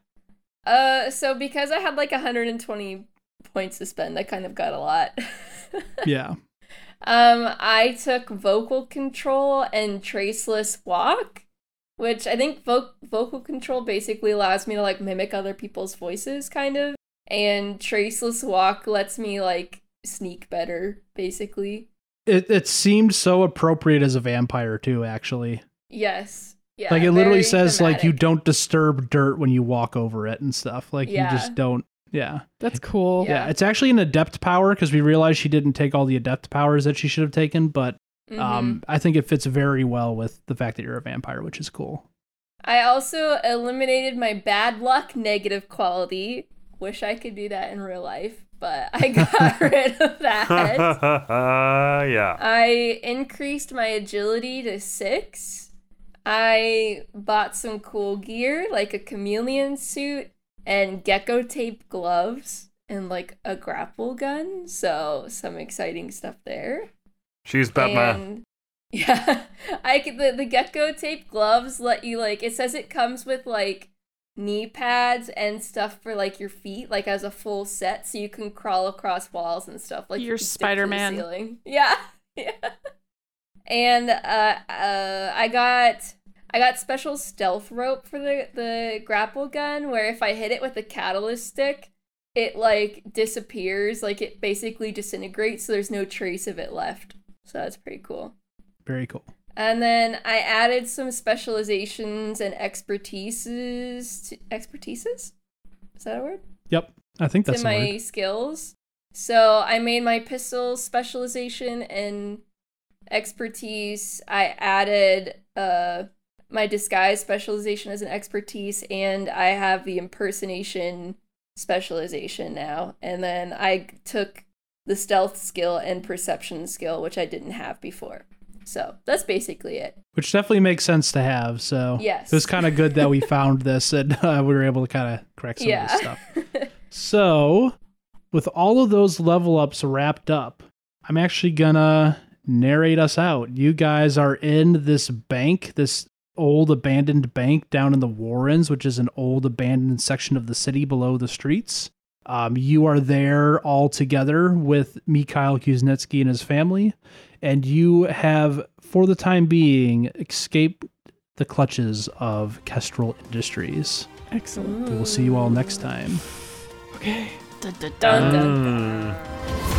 Uh, so because I had like 120 points to spend, I kind of got a lot.
Yeah.
Um, I took vocal control and traceless walk, which I think vo- vocal control basically allows me to like mimic other people's voices, kind of, and traceless walk lets me like sneak better, basically.
It it seemed so appropriate as a vampire too, actually.
Yes. Yeah.
like it literally
very
says like you don't disturb dirt when you walk over it and stuff. Like
Yeah.
you just don't yeah.
That's cool.
Yeah.
Yeah, it's actually an adept power because we realized she didn't take all the adept powers that she should have taken, but
Mhm.
um I think it fits very well with the fact that you're a vampire, which is cool.
I also eliminated my bad luck negative quality. Wish I could do that in real life, but I got rid of that.
yeah.
I increased my agility to six. I bought some cool gear, like a chameleon suit and gecko tape gloves and like a grapple gun. So some exciting stuff there.
She's Batman.
And yeah, I could, the the gecko tape gloves let you like it says it comes with like knee pads and stuff for like your feet, like as a full set, so you can crawl across walls and stuff. Like your
You're
can stick to the
Spider-Man.
ceiling. Yeah, yeah. And uh, uh, I got I got special stealth rope for the the grapple gun, where if I hit it with a catalyst stick, it like disappears, like it basically disintegrates, so there's no trace of it left. So that's pretty cool.
Very cool.
And then I added some specializations and expertises. To, expertises? Is that a word?
Yep. I think that's
to my
word.
skills. So I made my pistol specialization and expertise. I added uh my disguise specialization as an expertise, and I have the impersonation specialization now. And then I took the stealth skill and perception skill, which I didn't have before. So that's basically it.
Which definitely makes sense to have. So
Yes.
it was kind of good that we found this and uh, we were able to kind of correct some of
yeah.
this stuff. So, with all of those level ups wrapped up, I'm actually gonna narrate us out. You guys are in this bank, this old abandoned bank down in the Warrens, which is an old abandoned section of the city below the streets. Um, you are there all together with Mikhail Kuznetsky and his family, and you have, for the time being, escaped the clutches of Kestrel Industries.
Excellent.
We will see you all next time.
Okay.
Dun,
dun, Dun,
mm.